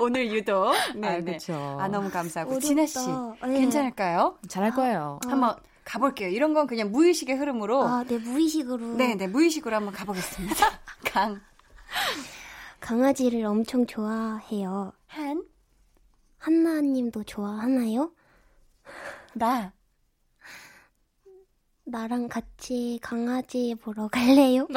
오늘 유독. 네, 아, 네. 그쵸. 아, 너무 감사하고. 어렵다. 진아 씨, 네. 괜찮을까요? 잘할 거예요. 한번 가볼게요. 이런 건 그냥 무의식의 흐름으로. 아, 네, 무의식으로. 네, 네, 무의식으로 한번 가보겠습니다. 강, 강아지를 엄청 좋아해요. 한, 한나님도 좋아하나요? 나. 나랑 같이 강아지 보러 갈래요? [LAUGHS]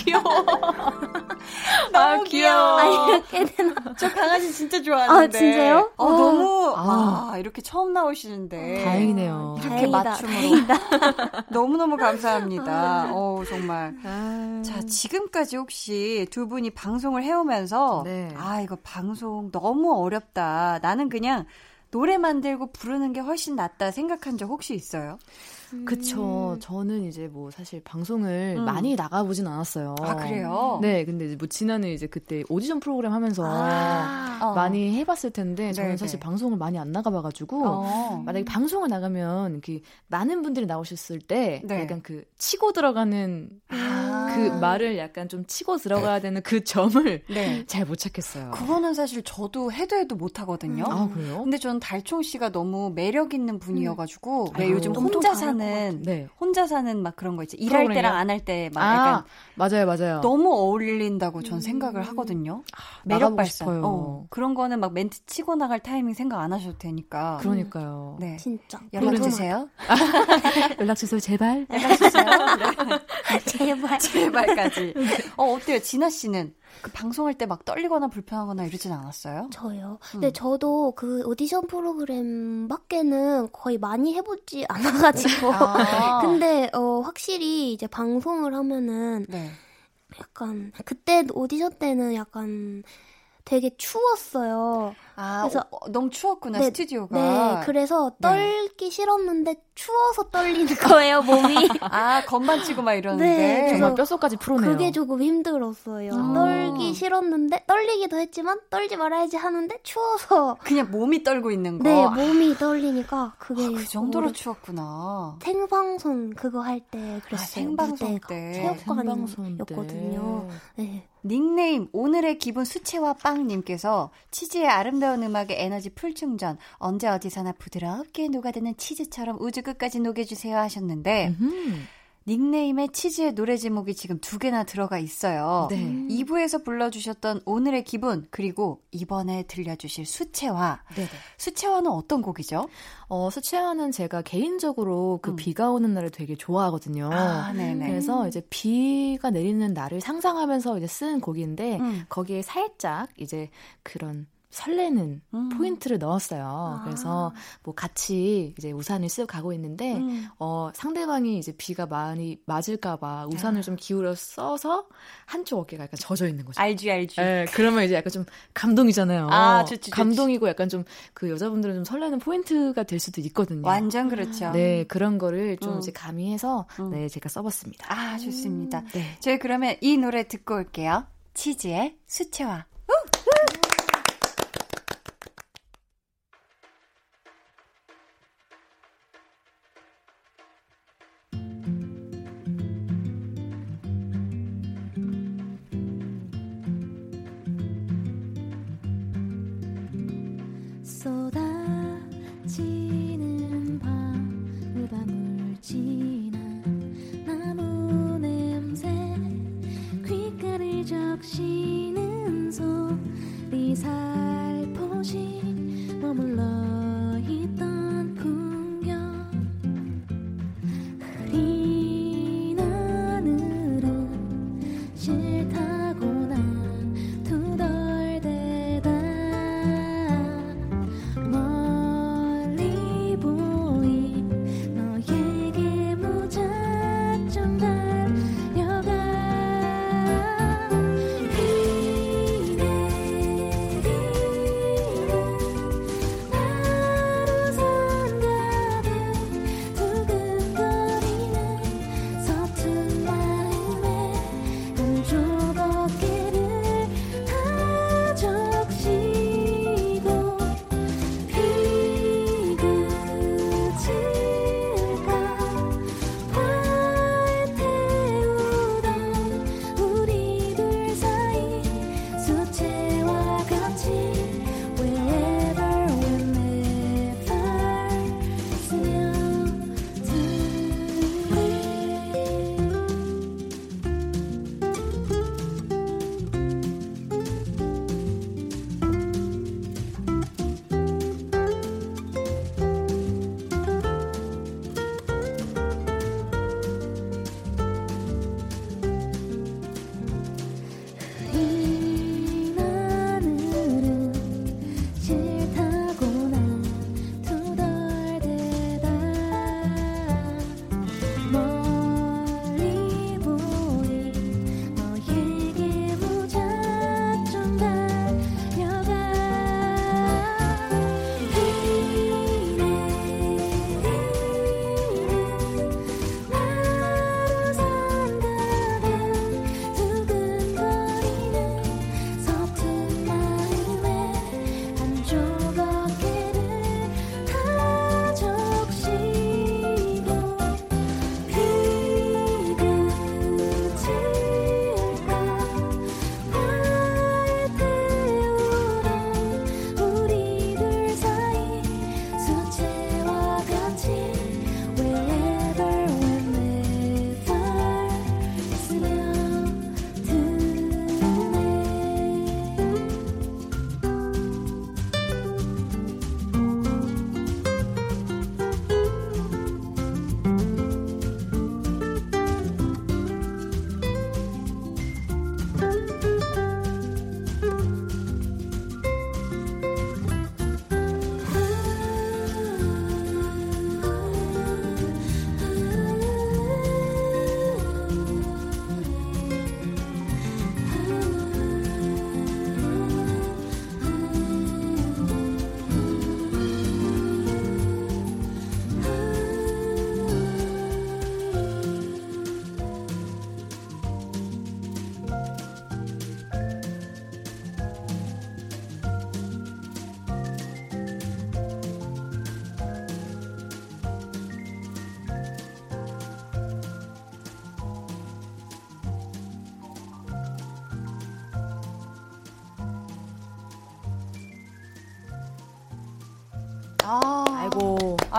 [LAUGHS] 너무 귀여워. 아, 이렇게 되나? 저 강아지 진짜 좋아하는데. 아, 진짜요? 어, 어. 너무, 아. 아, 이렇게 처음 나오시는데. 다행이네요. 이렇게 다행이다, 맞춤으로. [LAUGHS] 너무너무 감사합니다. 어 정말. 아. 자, 지금까지 혹시 두 분이 방송을 해오면서, 네. 아, 이거 방송 너무 어렵다. 나는 그냥 노래 만들고 부르는 게 훨씬 낫다 생각한 적 혹시 있어요? 그쵸. 저는 이제 뭐 사실 방송을 음. 많이 나가보진 않았어요. 아, 그래요? 네, 근데 이제 뭐 지난해 이제 그때 오디션 프로그램 하면서 어. 많이 해봤을 텐데 저는 네, 사실 네. 방송을 많이 안 나가봐가지고 어. 만약에 방송을 나가면 이렇게 많은 분들이 나오셨을 때 네. 약간 그 치고 들어가는 아. 그 말을 약간 좀 치고 들어가야 되는 그 점을 [LAUGHS] 네. 잘못 찾겠어요. 그거는 사실 저도 해도 해도 못 하거든요. 아 그래요? 근데 저는 달총 씨가 너무 매력 있는 분이어가지고 왜 아이고. 요즘 엄청 혼자 사는 네. 혼자 사는 막 그런 거 있죠. 일할 프로그램이요? 때랑 안 할 때막 아 약간 맞아요 맞아요. 너무 어울린다고 전 생각을 하거든요. 매력 나가보고 발산. 어, 그런 거는 막 멘트 치고 나갈 타이밍 생각 안 하셔도 되니까. 그러니까요. 네. 진짜. 연락. 주세요. [LAUGHS] 연락 주세요 제발. 연락 주세요. [LAUGHS] 제발. 제발까지. [LAUGHS] 어 어때요, 진아 씨는 그 방송할 때 막 떨리거나 불편하거나 이러진 않았어요? 저요. 음. 근데 저도 그 오디션 프로그램 밖에는 거의 많이 해보지 않아가지고. 아. [LAUGHS] 근데 어 확실히 이제 방송을 하면은 네. 약간 그때 오디션 때는 약간 되게 추웠어요. 아, 그래서- 어, 어, 너무 추웠구나 네, 스튜디오가. 네, 그래서 네. 떨기 싫었는데 추워서 떨리는 거예요 몸이. [LAUGHS] 아 건반 치고 막 이러는데. 네, 정말 뼛속까지 풀어내요. 그게 조금 힘들었어요. 아. 떨기 싫었는데 떨리기도 했지만 떨지 말아야지 하는데 추워서 그냥 몸이 떨고 있는 거. 네 아, 몸이 떨리니까 그게 그 정도로 오래- 추웠구나. 생방송 그거 할 때 그랬어요. 생방송 무대가 때. 체육관이었거든요. 네. 닉네임 오늘의 기분 수채화 빵님께서 치즈의 아름다운 음악에 에너지 풀 충전 언제 어디서나 부드럽게 녹아드는 치즈처럼 우주 끝까지 녹여주세요 하셨는데 음. 닉네임에 치즈의 노래 제목이 지금 두 개나 들어가 있어요. 네. 2부에서 불러주셨던 오늘의 기분 그리고 이번에 들려주실 수채화. 네네. 수채화는 어떤 곡이죠? 어, 수채화는 제가 개인적으로 그 음. 비가 오는 날을 되게 좋아하거든요. 아, 네네. 그래서 이제 비가 내리는 날을 상상하면서 이제 쓴 곡인데 음. 거기에 살짝 이제 그런 설레는 음. 포인트를 넣었어요. 그래서 뭐 같이 이제 우산을 쓰고 가고 있는데 음. 어 상대방이 이제 비가 많이 맞을까 봐 우산을 좀 기울여 써서 한쪽 어깨가 약간 젖어 있는 거죠. 알지 알지. 예, 그러면 이제 약간 좀 감동이잖아요. 아, 좋지, 좋지. 감동이고 약간 좀 그 여자분들은 좀 설레는 포인트가 될 수도 있거든요. 완전 그렇죠. 네, 그런 거를 좀 음. 이제 가미해서 음. 네, 제가 써 봤습니다. 아 좋습니다. 네. 저희 그러면 이 노래 듣고 올게요. 치즈의 수채화.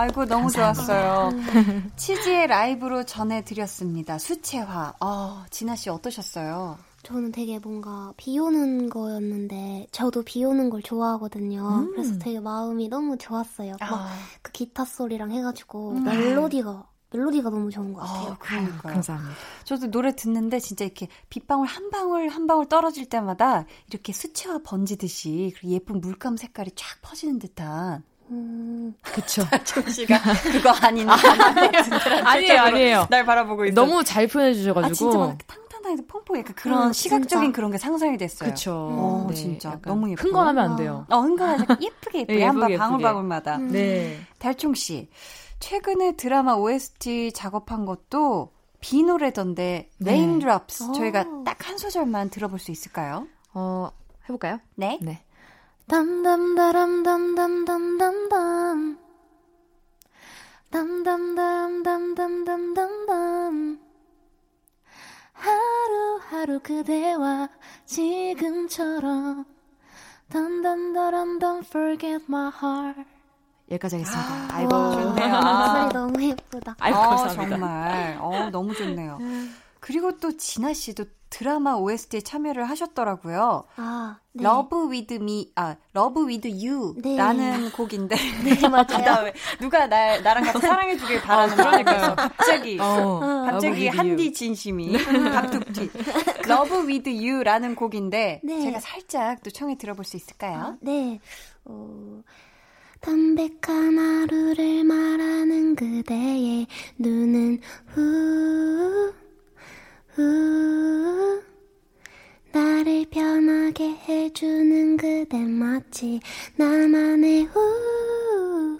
아이고. 너무 감사합니다. 좋았어요. [LAUGHS] 치즈의 라이브로 전해드렸습니다. 수채화. 아, 진아 씨 어떠셨어요? 저는 되게 뭔가 비 오는 거였는데 저도 비 오는 걸 좋아하거든요. 음. 그래서 되게 마음이 너무 좋았어요. 막 아, 그 기타 소리랑 해가지고 음. 멜로디가 멜로디가 너무 좋은 것 같아요. 아, 그러니까요. 감사합니다. 저도 노래 듣는데 진짜 이렇게 빗방울 한 방울 한 방울 떨어질 때마다 이렇게 수채화 번지듯이 그리고 예쁜 물감 색깔이 쫙 퍼지는 듯한 음, 그쵸. 정 씨가 그거 아닌 아니에요, [LAUGHS] 아니에요. 날 바라보고 있어. 너무 잘 표현해 아 진짜 주셔가지고. 막 탄탄하게 퐁퐁 약간 그런 음, 시각적인 진짜. 그런 게 상상이 됐어요. 그쵸. 어, 네, 진짜 너무 예뻐요. 흥건하면 안 돼요. 어, 흥건하지. 예쁘게 예쁘게 [LAUGHS] 네, 한방 예쁘게, 방울방울마다. 음. 네. 달총 씨, 최근에 드라마 OST 작업한 것도 비 노래던데 네. Raindrops 오. 저희가 딱 한 소절만 들어볼 수 있을까요? 어, 해볼까요? 네. 네. 담담다람담담담담담 담담담담담담담담 하루하루 그대와 지금처럼 담담다람 don't forget my heart 여기까지 하겠습니다. 아, 아이고. 좋네요. 목소리 너무 예쁘다. 아이고, 어, 감사합니다. 정말. 어, 너무 좋네요. 그리고 또 진아 씨도 드라마 OST에 참여를 하셨더라고요. 아, 네. Love with me, 아, Love with you라는 네. 곡인데. 네, 맞아요. [LAUGHS] 누가 날 나랑 같이 사랑해 주길 바라는 마음에서 갑자기 어, 갑자기 한디. 진심이 박툭튀 Love with you라는 곡인데 네. 제가 살짝 또 청해 들어볼 수 있을까요? 아, 네. 어, 담백한 하루를 말하는 그대의 눈은 후, 후, 나를 편하게 해주는 그대 마치 나만의 후,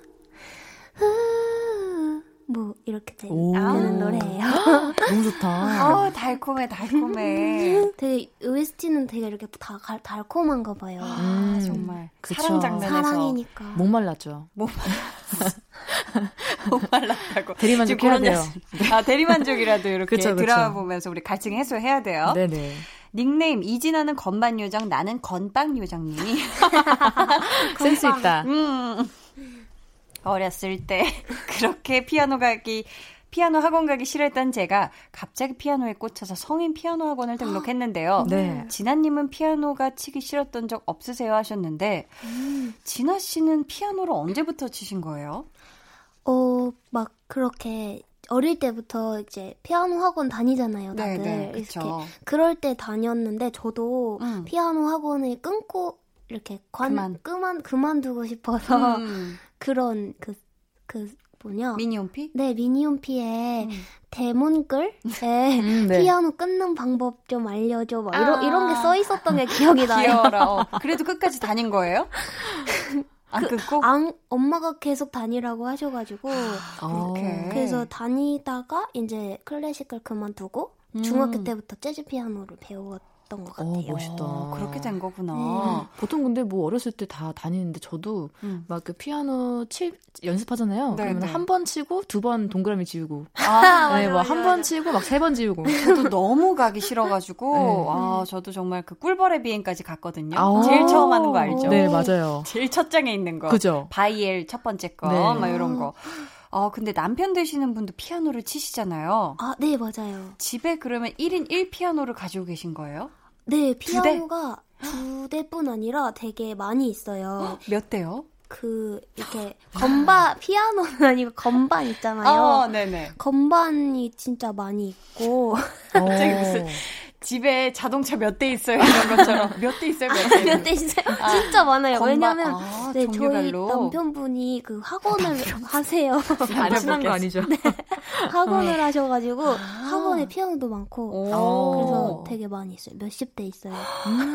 후, 뭐, 이렇게 되-. 되는 노래예요. [GASPS] 너무 좋다. 어 달콤해 달콤해. [LAUGHS] 되게, OST는 되게 이렇게 다 갈- 달콤한가 봐요. 아 음, 정말 그쵸. 사랑 장면에서 사랑이니까. 목 말랐죠. 못 말랐 [LAUGHS] 다고. 대리만족 해야 돼요. 아 대리만족이라도 이렇게 [LAUGHS] 그쵸, 그쵸. 드라마 보면서 우리 갈증 해소해야 돼요. 네네. 닉네임 이진아는 건반 요정 나는 건빵 요정님이 [LAUGHS] 센스 있다. 음, 어렸을 때 그렇게 피아노 가기 피아노 학원 가기 싫어했던 제가 갑자기 피아노에 꽂혀서 성인 피아노 학원을 등록했는데요. [GASPS] 네. 진아님은 피아노가 치기 싫었던 적 없으세요 하셨는데 진아 씨는 피아노를 언제부터 치신 거예요? 어, 막 그렇게 어릴 때부터 이제 피아노 학원 다니잖아요, 다들. 네, 이렇게. 그럴 때 다녔는데 저도 음. 피아노 학원을 끊고 이렇게 관 그만. 그만 그만두고 싶어서 음, [LAUGHS] 그런 그그 뭐냐? 미니홈피? 네, 미니홈피에 음. 대문글에 [LAUGHS] 음, 네. 피아노 끊는 방법 좀 알려줘. 막 아. 이런 이런 게 써 있었던 게 기억이 [LAUGHS] 나요. 귀여워라. 어. 그래도 끝까지 다닌 거예요? 안 끊고? 안, 엄마가 계속 다니라고 하셔가지고 어. 그렇게. 그래서 다니다가 이제 클래식을 그만두고 음. 중학교 때부터 재즈 피아노를 배웠던 것 어, 같아요. 멋있다. 어, 그렇게 된 거구나. 네. 보통 근데 뭐 어렸을 때 다 다니는데 저도 음. 막 그 피아노 치 연습하잖아요. 네, 그러면 네. 한번 치고 두 번 동그라미 지우고, 아, 네, 뭐 한 번 치고 막 세 번 지우고. 저도 너무 가기 싫어가지고, 네. 아, 저도 정말 그 꿀벌의 비행까지 갔거든요. 아. 제일 처음 하는 거 알죠? 네, 맞아요. [LAUGHS] 제일 첫 장에 있는 거. 그죠? 바이엘 첫 번째 거, 네. 막 이런 거. 어, 근데 남편 되시는 분도 피아노를 치시잖아요. 아, 네, 맞아요. 집에 그러면 1인 1피아노를 가지고 계신 거예요? 네? 피아노가 두 대뿐 아니라 되게 많이 있어요. [GASPS] 몇 대요? 그, 이렇게, 건반, 피아노는 [LAUGHS] 아니고 건반 있잖아요. 어, 네네. 건반이 진짜 많이 있고. 갑자기 무슨 집에 자동차 몇 대 있어요? 이런 것처럼. [LAUGHS] 몇 대 있어요? 몇 대? 몇대 있어요? 진짜 많아요. 건반- 왜냐면, 아, 네, 저희 종류별로? 남편분이 그 학원을 하세요. 안 친한 거 아니죠? 학원을 하셔가지고, 학원에 피아노도 많고, 오. 그래서 되게 많이 있어요. 몇십 대 있어요.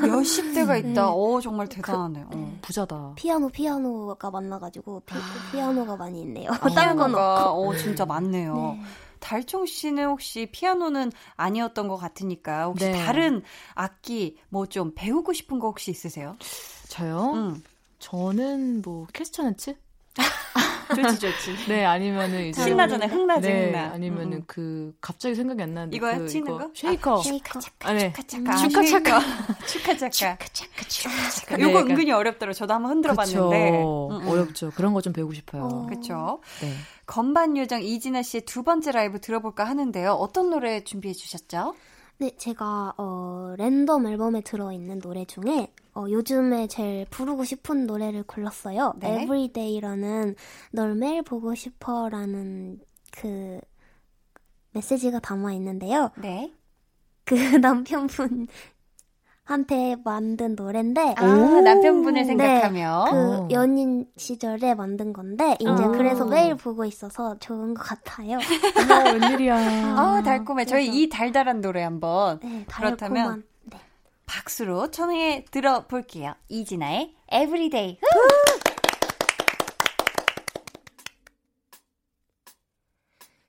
몇십 대가 있다. 네. 오, 정말 대단하네. 어. 부자다. 피아노, 피아노가 만나가지고, 피, 피아노가 많이 있네요. 아, [LAUGHS] 딴건 없고. 피아노가 어, 진짜 많네요. 네. 달총 씨는 혹시 피아노는 아니었던 것 같으니까 혹시 네. 다른 악기 뭐 좀 배우고 싶은 거 혹시 있으세요? 저요? 음. 저는 뭐 캐스터네츠? [LAUGHS] 좋지, 좋지. [LAUGHS] 네, 아니면은 이제 신나잖아요. 흥나지, 네, 흥나. 아니면은 음. 그 갑자기 생각이 안 나는데 이거요? 그 치는 이거 거? Shaker. Shaker. 아, 네. 차카. 차카, 차카. [LAUGHS] 차카, 차카. 네, 요거 약간- 은근히 어렵더라고요. 저도 한번 흔들어. 봤는데. 음, 음. 어렵죠. 그런 거 좀 배우고 싶어요. 어. 그쵸. 네. 건반 요정 이진아 씨의 두 번째 라이브 들어볼까 하는데요. 어떤 노래 준비해 주셨죠? 네, 제가 어, 랜덤 앨범에 들어있는 노래 중에 어, 요즘에 제일 부르고 싶은 노래를 골랐어요. 네. Everyday라는 널 매일 보고 싶어라는 그 메시지가 담아 있는데요. 네. 그 [LAUGHS] 남편분 한테 만든 노래인데 아, 남편분을 생각하며. 그 어. 연인 시절에 만든 건데 이제 어. 그래서 매일 보고 있어서 좋은 것 같아요. 어머, 웬일이야. [LAUGHS] 아, 달콤해. 저희 그래서- 이 달달한 노래 한번 네, 그렇다면. 네. 박수로 청해 들어볼게요. 이진아의 Everyday.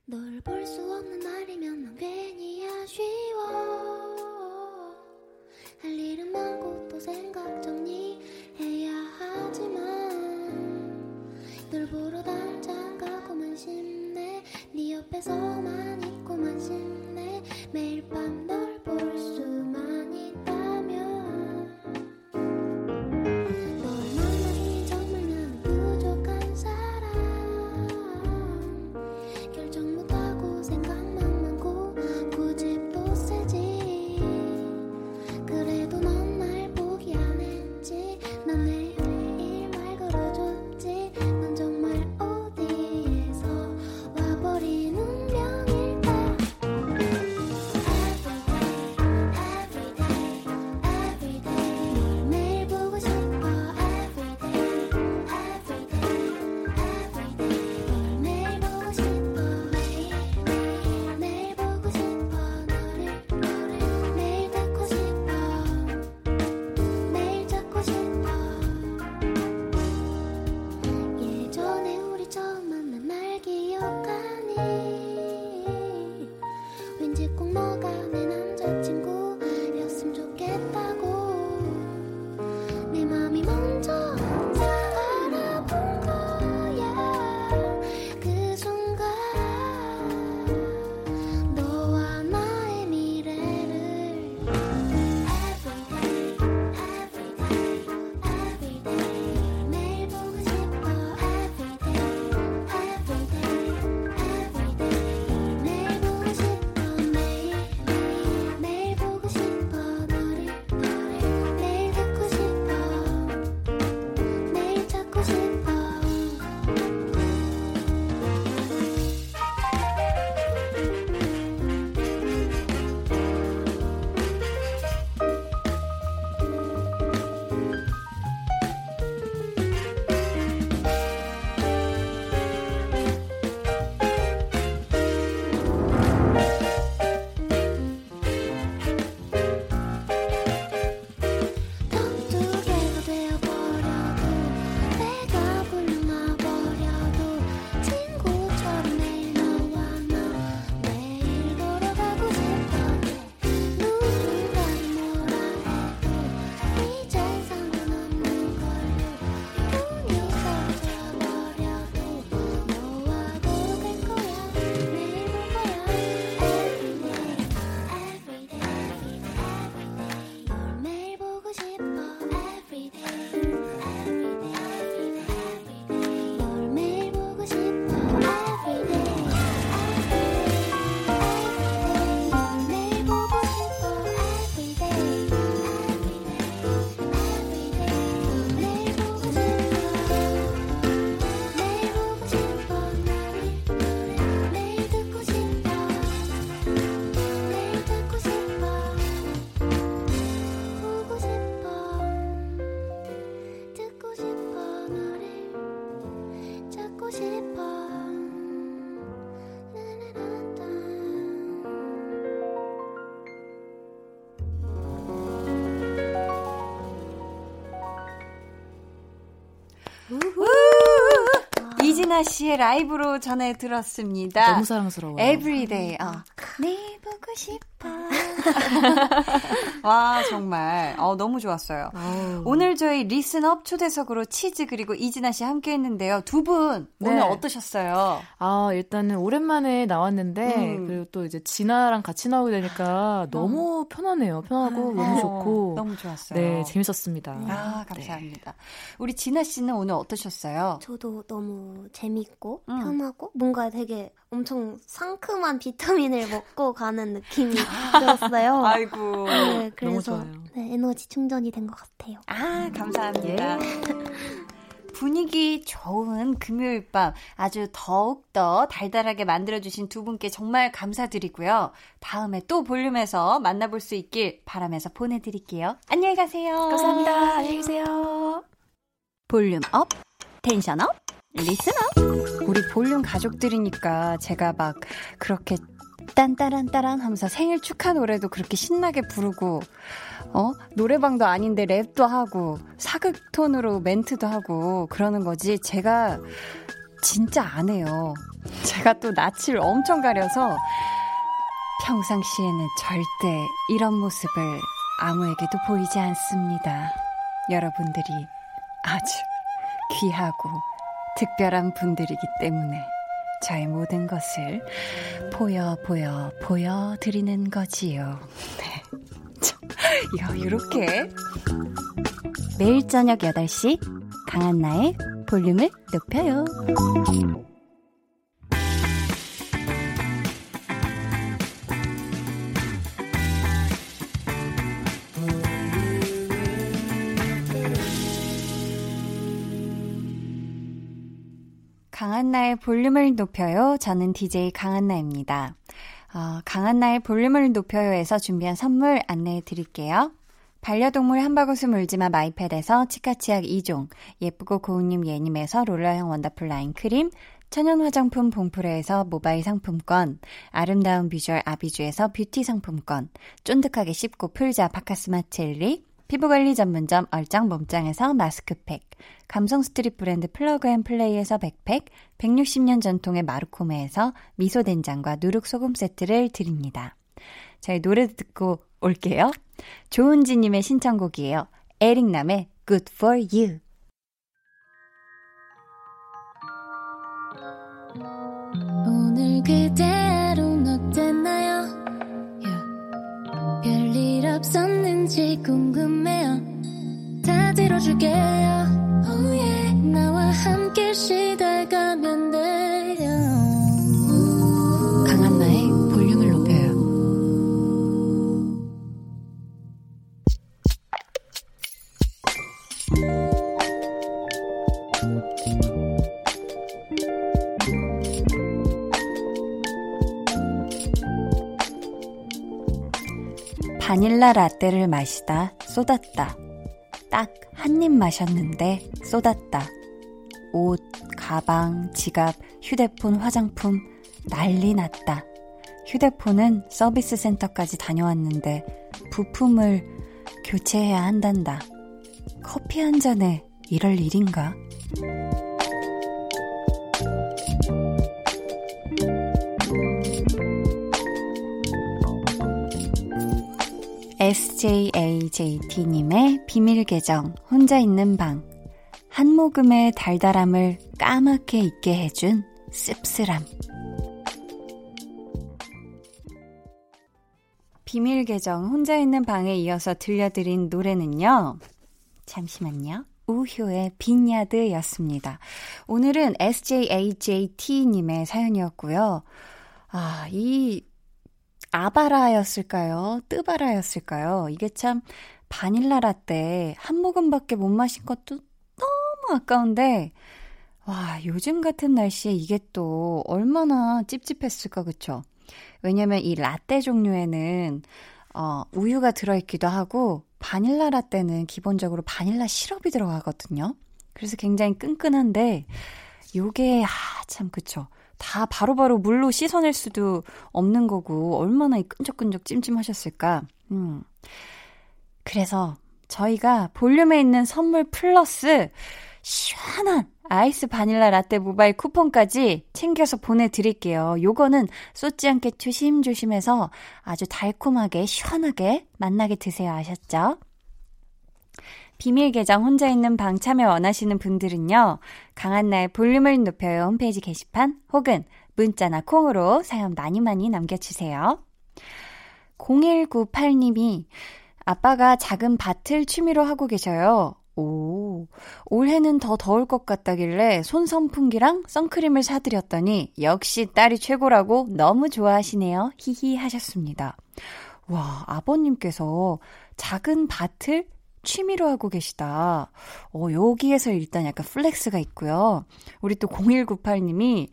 널 볼 수 없는 날이면 난 괜히 아쉬워 할 일은 많고 또 생각 정리해야 하지만 널 보러 달장 가고만 싶네 네 옆에서만 있고만 싶네 매일 밤 이진아 씨의 라이브로 전해 들었습니다. 너무 사랑스러워요. Everyday. 어. 네 보고 싶어. [LAUGHS] 와, 정말. 어, 너무 좋았어요. 아우. 오늘 저희 Listen Up 초대석으로 치즈 그리고 이진아 씨 함께 했는데요. 두분 네. 오늘 어떠셨어요? 아, 일단은 오랜만에 나왔는데, 음. 그리고 또 이제 진아랑 같이 나오게 되니까 너무 편하네요. 편하고 너무 어, 좋고. 너무 좋았어요. 네, 재밌었습니다. 아, 감사합니다. 우리 진아 씨는 오늘 어떠셨어요? 저도 너무 재밌고 음. 편하고 뭔가 되게 엄청 상큼한 비타민을 먹고 가는 느낌이 [LAUGHS] 들었어요. 아이고. 네, 그래서 좋아요. 네, 에너지 충전이 된 것 같아요. 아, 감사합니다. 분위기 좋은 금요일 밤 아주 더욱더 달달하게 만들어주신 두 분께 정말 감사드리고요. 다음에 또 볼륨에서 만나볼 수 있길 바라면서 보내드릴게요. 안녕히 가세요. 감사합니다. 안녕히 계세요. Volume up, tension up, listen up. 우리 볼륨 가족들이니까 제가 막 그렇게 딴따란따란 하면서 생일 축하 노래도 그렇게 신나게 부르고, 어? 노래방도 아닌데 랩도 하고, 사극 톤으로 멘트도 하고, 그러는 거지. 제가 진짜 안 해요. 제가 또 낯을 엄청 가려서 평상시에는 절대 이런 모습을 아무에게도 보이지 않습니다. 여러분들이 아주 귀하고 특별한 분들이기 때문에 저의 모든 것을 보여 보여 보여 드리는 거지요. [LAUGHS] 네. 참, 야, 이렇게 매일 저녁 8시 강한나의 볼륨을 높여요. 강한나의 볼륨을 높여요. 저는 DJ 강한나입니다. 어, 강한나의 볼륨을 높여요에서 준비한 선물 안내해 드릴게요. 반려동물 한바구스 물지마 마이패드에서 치카치약 2종, 예쁘고 고운님 예님에서 롤러형 원더풀 라인 크림, 천연 화장품 봉프레에서 모바일 상품권, 아름다운 비주얼 아비주에서 뷰티 상품권, 쫀득하게 씹고 풀자 파카스마 첼리, 피부관리 전문점 얼짱 몸짱에서 마스크팩, 감성 street 브랜드 플러그 앤 플레이에서 백팩, 160년 전통의 마루코메에서 미소된장과 누룩소금 세트를 드립니다. 저희 노래 듣고 올게요. 조은지님의 신청곡이에요. 에릭남의 Good for You. 오늘 그대 들어줄게요. Oh yeah. 나와 함께 시달가면 돼요. 강한나의 볼륨을 높여요. 바닐라 라떼를 마시다 쏟았다. 딱 한 입 마셨는데 쏟았다. 옷, 가방, 지갑, 휴대폰, 화장품 난리 났다. 휴대폰은 서비스 센터까지 다녀왔는데 부품을 교체해야 한단다. 커피 한 잔에 이럴 일인가? SJAJT님의 비밀 계정, 혼자 있는 방. 한 모금의 달달함을 까맣게 있게 해준 씁쓸함. 비밀 계정, 혼자 있는 방에 이어서 들려드린 노래는요. 잠시만요. 우효의 빈야드 였습니다. 오늘은 SJAJT님의 사연이었고요. 아, 이 아바라였을까요? 뜨바라였을까요? 이게 참 바닐라 라떼 한 모금밖에 못 마신 것도 너무 아까운데 와, 요즘 같은 날씨에 이게 또 얼마나 찝찝했을까, 그쵸? 왜냐면 이 라떼 종류에는 어, 우유가 들어있기도 하고 바닐라 라떼는 기본적으로 바닐라 시럽이 들어가거든요. 그래서 굉장히 끈끈한데 요게 아, 참 그쵸. 다 바로 바로 물로 씻어낼 수도 없는 거고 얼마나 이 끈적끈적 찜찜하셨을까. 음. 그래서 저희가 볼륨에 있는 선물 플러스 시원한 아이스 바닐라 라떼 모바일 쿠폰까지 챙겨서 보내드릴게요. 요거는 쏟지 않게 조심조심해서 아주 달콤하게 시원하게 맛나게 드세요. 아셨죠? 비밀 계정 혼자 있는 방 참여 원하시는 분들은요. 강한나의 볼륨을 높여요 홈페이지 게시판 혹은 문자나 콩으로 사연 많이 많이 남겨주세요. 0198님이 아빠가 작은 밭을 취미로 하고 계셔요. 오, 올해는 더 더울 것 같다길래 손 선풍기랑 선크림을 사드렸더니 역시 딸이 최고라고 너무 좋아하시네요. 히히 하셨습니다. 와, 아버님께서 작은 밭을 취미로 하고 계시다. 어, 여기에서 일단 약간 flex가 있고요. 우리 또 0198님이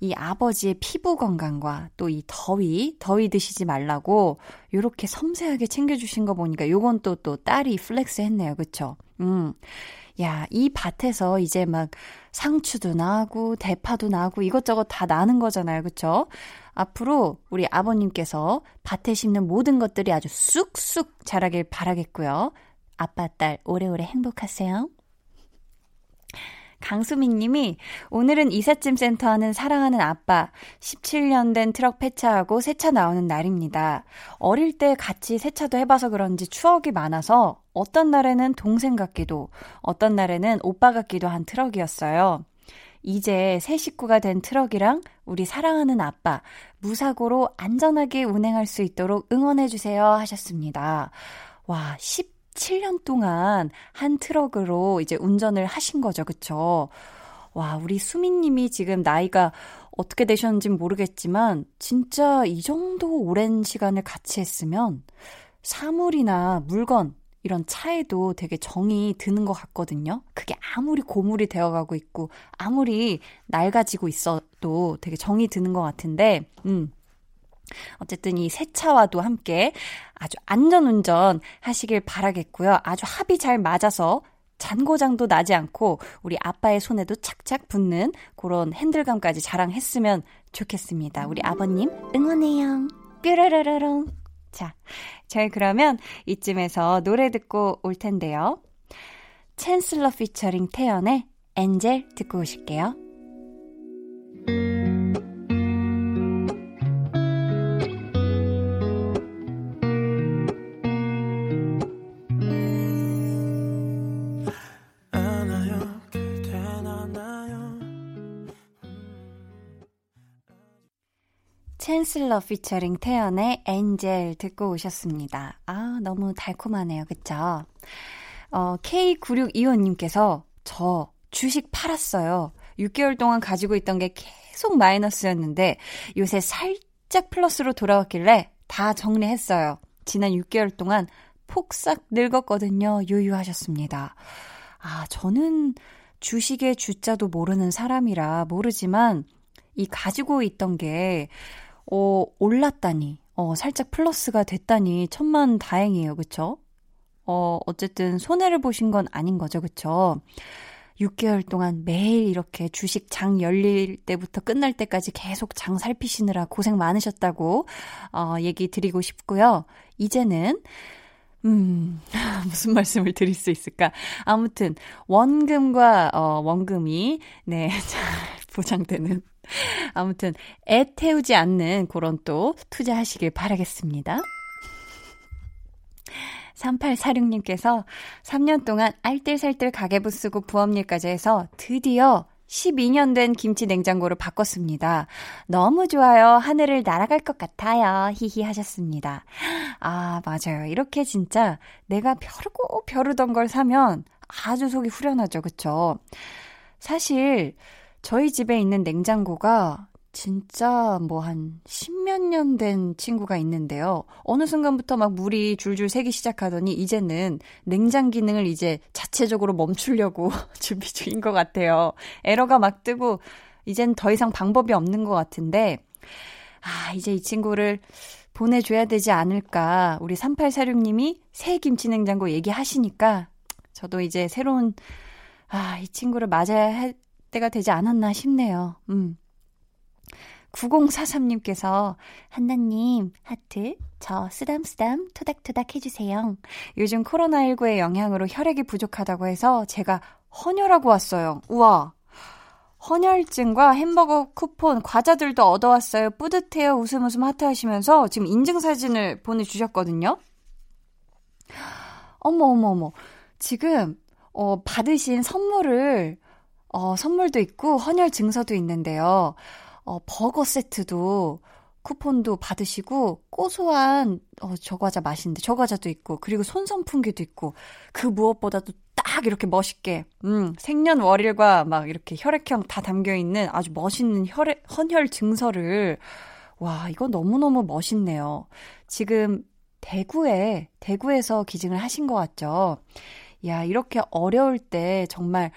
이 아버지의 피부 건강과 또 이 더위, 더위 드시지 말라고 요렇게 섬세하게 챙겨주신 거 보니까 요건 또, 또 딸이 flex 했네요. 그쵸? 음. 야, 이 밭에서 이제 막 상추도 나고, 대파도 나고, 이것저것 다 나는 거잖아요. 그쵸? 앞으로 우리 아버님께서 밭에 심는 모든 것들이 아주 쑥쑥 자라길 바라겠고요. 아빠, 딸, 오래오래 행복하세요. 강수민 님이 오늘은 이삿짐 센터 하는 사랑하는 아빠 17년 된 트럭 폐차하고 세차 나오는 날입니다. 어릴 때 같이 세차도 해봐서 그런지 추억이 많아서 어떤 날에는 동생 같기도 어떤 날에는 오빠 같기도 한 트럭이었어요. 이제 새 식구가 된 트럭이랑 우리 사랑하는 아빠 무사고로 안전하게 운행할 수 있도록 응원해주세요 하셨습니다. 와, 10 7년 동안 한 트럭으로 이제 운전을 하신 거죠. 그쵸? 와, 우리 수민님이 지금 나이가 어떻게 되셨는지 모르겠지만, 진짜 이 정도 오랜 시간을 같이 했으면, 사물이나 물건, 이런 차에도 되게 정이 드는 것 같거든요. 그게 아무리 고물이 되어가고 있고, 아무리 낡아지고 있어도 되게 정이 드는 것 같은데, 음, 어쨌든 이새 차와도 함께 아주 안전운전 하시길 바라겠고요. 아주 합이 잘 맞아서 잔고장도 나지 않고 우리 아빠의 손에도 착착 붙는 그런 핸들감까지 자랑했으면 좋겠습니다. 우리 아버님 응원해요. 뾰라라라롱. 자, 저희 그러면 이쯤에서 노래 듣고 올 텐데요. 챈슬러 피처링 태연의 엔젤 듣고 오실게요. 챈슬러 피처링 태연의 엔젤 듣고 오셨습니다. 아, 너무 달콤하네요. 그쵸? 어, K9625님께서 저 주식 팔았어요. 6개월 동안 가지고 있던 게 계속 마이너스였는데 요새 살짝 플러스로 돌아왔길래 다 정리했어요. 지난 6개월 동안 폭삭 늙었거든요. 유유하셨습니다. 아, 저는 주식의 주자도 모르는 사람이라 모르지만 이 가지고 있던 게 어, 올랐다니, 어, 살짝 플러스가 됐다니 천만 다행이에요. 그쵸? 어, 어쨌든 손해를 보신 건 아닌 거죠. 그쵸? 6개월 동안 매일 이렇게 주식 장 열릴 때부터 끝날 때까지 계속 장 살피시느라 고생 많으셨다고, 어, 얘기 드리고 싶고요. 이제는, 음, [LAUGHS] 무슨 말씀을 드릴 수 있을까? 아무튼, 원금과, 어, 원금이, 네, [LAUGHS] 잘 보장되는 [LAUGHS] 아무튼 애 태우지 않는 그런 또 투자하시길 바라겠습니다. 3846님께서 3년 동안 알뜰살뜰 가계부 쓰고 부업일까지 해서 드디어 12년 된 김치 냉장고를 바꿨습니다. 너무 좋아요. 하늘을 날아갈 것 같아요. 히히 하셨습니다. 아, 맞아요. 이렇게 진짜 내가 벼르고 벼르던 걸 사면 아주 속이 후련하죠. 그쵸? 사실 저희 집에 있는 냉장고가 진짜 뭐 한 십몇 년 된 친구가 있는데요. 어느 순간부터 막 물이 줄줄 새기 시작하더니 이제는 냉장 기능을 이제 자체적으로 멈추려고 [LAUGHS] 준비 중인 것 같아요. 에러가 막 뜨고 이젠 더 이상 방법이 없는 것 같은데 아, 이제 이 친구를 보내줘야 되지 않을까. 우리 3846님이 새 김치냉장고 얘기하시니까 저도 이제 새로운 아, 이 친구를 맞아야 할 때가 되지 않았나 싶네요. 음. 9043님께서 한나님 하트 저 쓰담쓰담 토닥토닥 해주세요. 요즘 코로나19의 영향으로 혈액이 부족하다고 해서 제가 헌혈하고 왔어요. 우와. 헌혈증과 햄버거 쿠폰, 과자들도 얻어왔어요. 뿌듯해요. 웃음 웃음 하트 하시면서 지금 인증사진을 보내주셨거든요. 어머, 어머, 어머. 지금, 어, 받으신 선물을, 어, 선물도 있고, 헌혈 증서도 있는데요. 어, 버거 세트도, 쿠폰도 받으시고, 고소한, 어, 저 과자 맛있는데, 저 과자도 있고, 그리고 손선풍기도 있고, 그 무엇보다도 딱 이렇게 멋있게, 음, 생년월일과 막 이렇게 혈액형 다 담겨 있는 아주 멋있는 혈액, 헌혈 증서를, 와, 이거 너무너무 멋있네요. 지금 대구에, 대구에서 기증을 하신 것 같죠? 야, 이렇게 어려울 때 정말,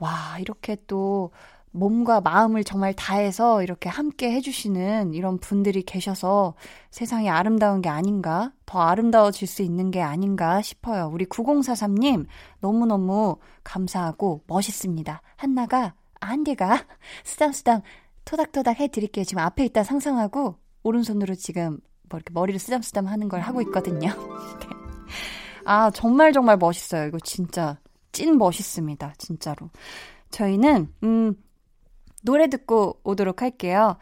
와, 이렇게 또 몸과 마음을 정말 다해서 이렇게 함께 해주시는 이런 분들이 계셔서 세상이 아름다운 게 아닌가, 더 아름다워질 수 있는 게 아닌가 싶어요. 우리 9043님, 너무너무 감사하고 멋있습니다. 한나가, 안개가 [LAUGHS] 쓰담쓰담 토닥토닥 해드릴게요. 지금 앞에 있다 상상하고, 오른손으로 지금 뭐 이렇게 머리를 쓰담쓰담 하는 걸 하고 있거든요. [LAUGHS] 네. 아, 정말 정말 멋있어요. 이거 진짜 찐 멋있습니다. 진짜로. 저희는 음 노래 듣고 오도록 할게요.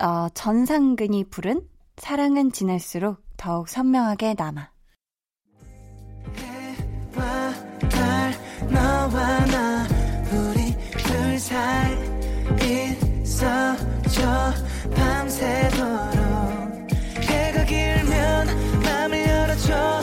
어, 전상근이 부른 사랑은 지날수록 더욱 선명하게 남아. 밤새도록 해가 길면 맘을 열어줘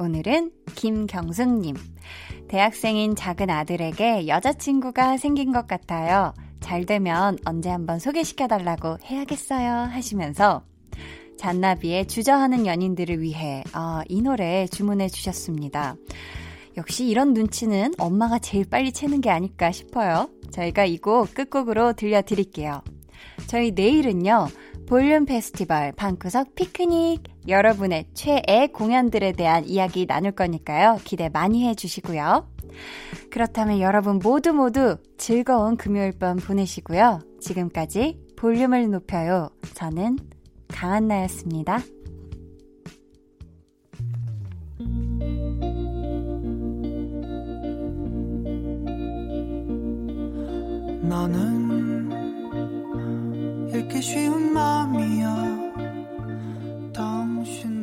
오늘은 김경숙님. 대학생인 작은 아들에게 여자친구가 생긴 것 같아요. 잘 되면 언제 한번 소개시켜달라고 해야겠어요. 하시면서 잔나비의 주저하는 연인들을 위해 아, 이 노래 주문해 주셨습니다. 역시 이런 눈치는 엄마가 제일 빨리 채는 게 아닐까 싶어요. 저희가 이 곡 끝곡으로 들려드릴게요. 저희 내일은요, 볼륨 페스티벌 방구석 피크닉 여러분의 최애 공연들에 대한 이야기 나눌 거니까요. 기대 많이 해주시고요. 그렇다면 여러분 모두 모두 즐거운 금요일 밤 보내시고요. 지금까지 볼륨을 높여요. 저는 강한나였습니다. 너는 이렇게 쉬운 마음이야. 당신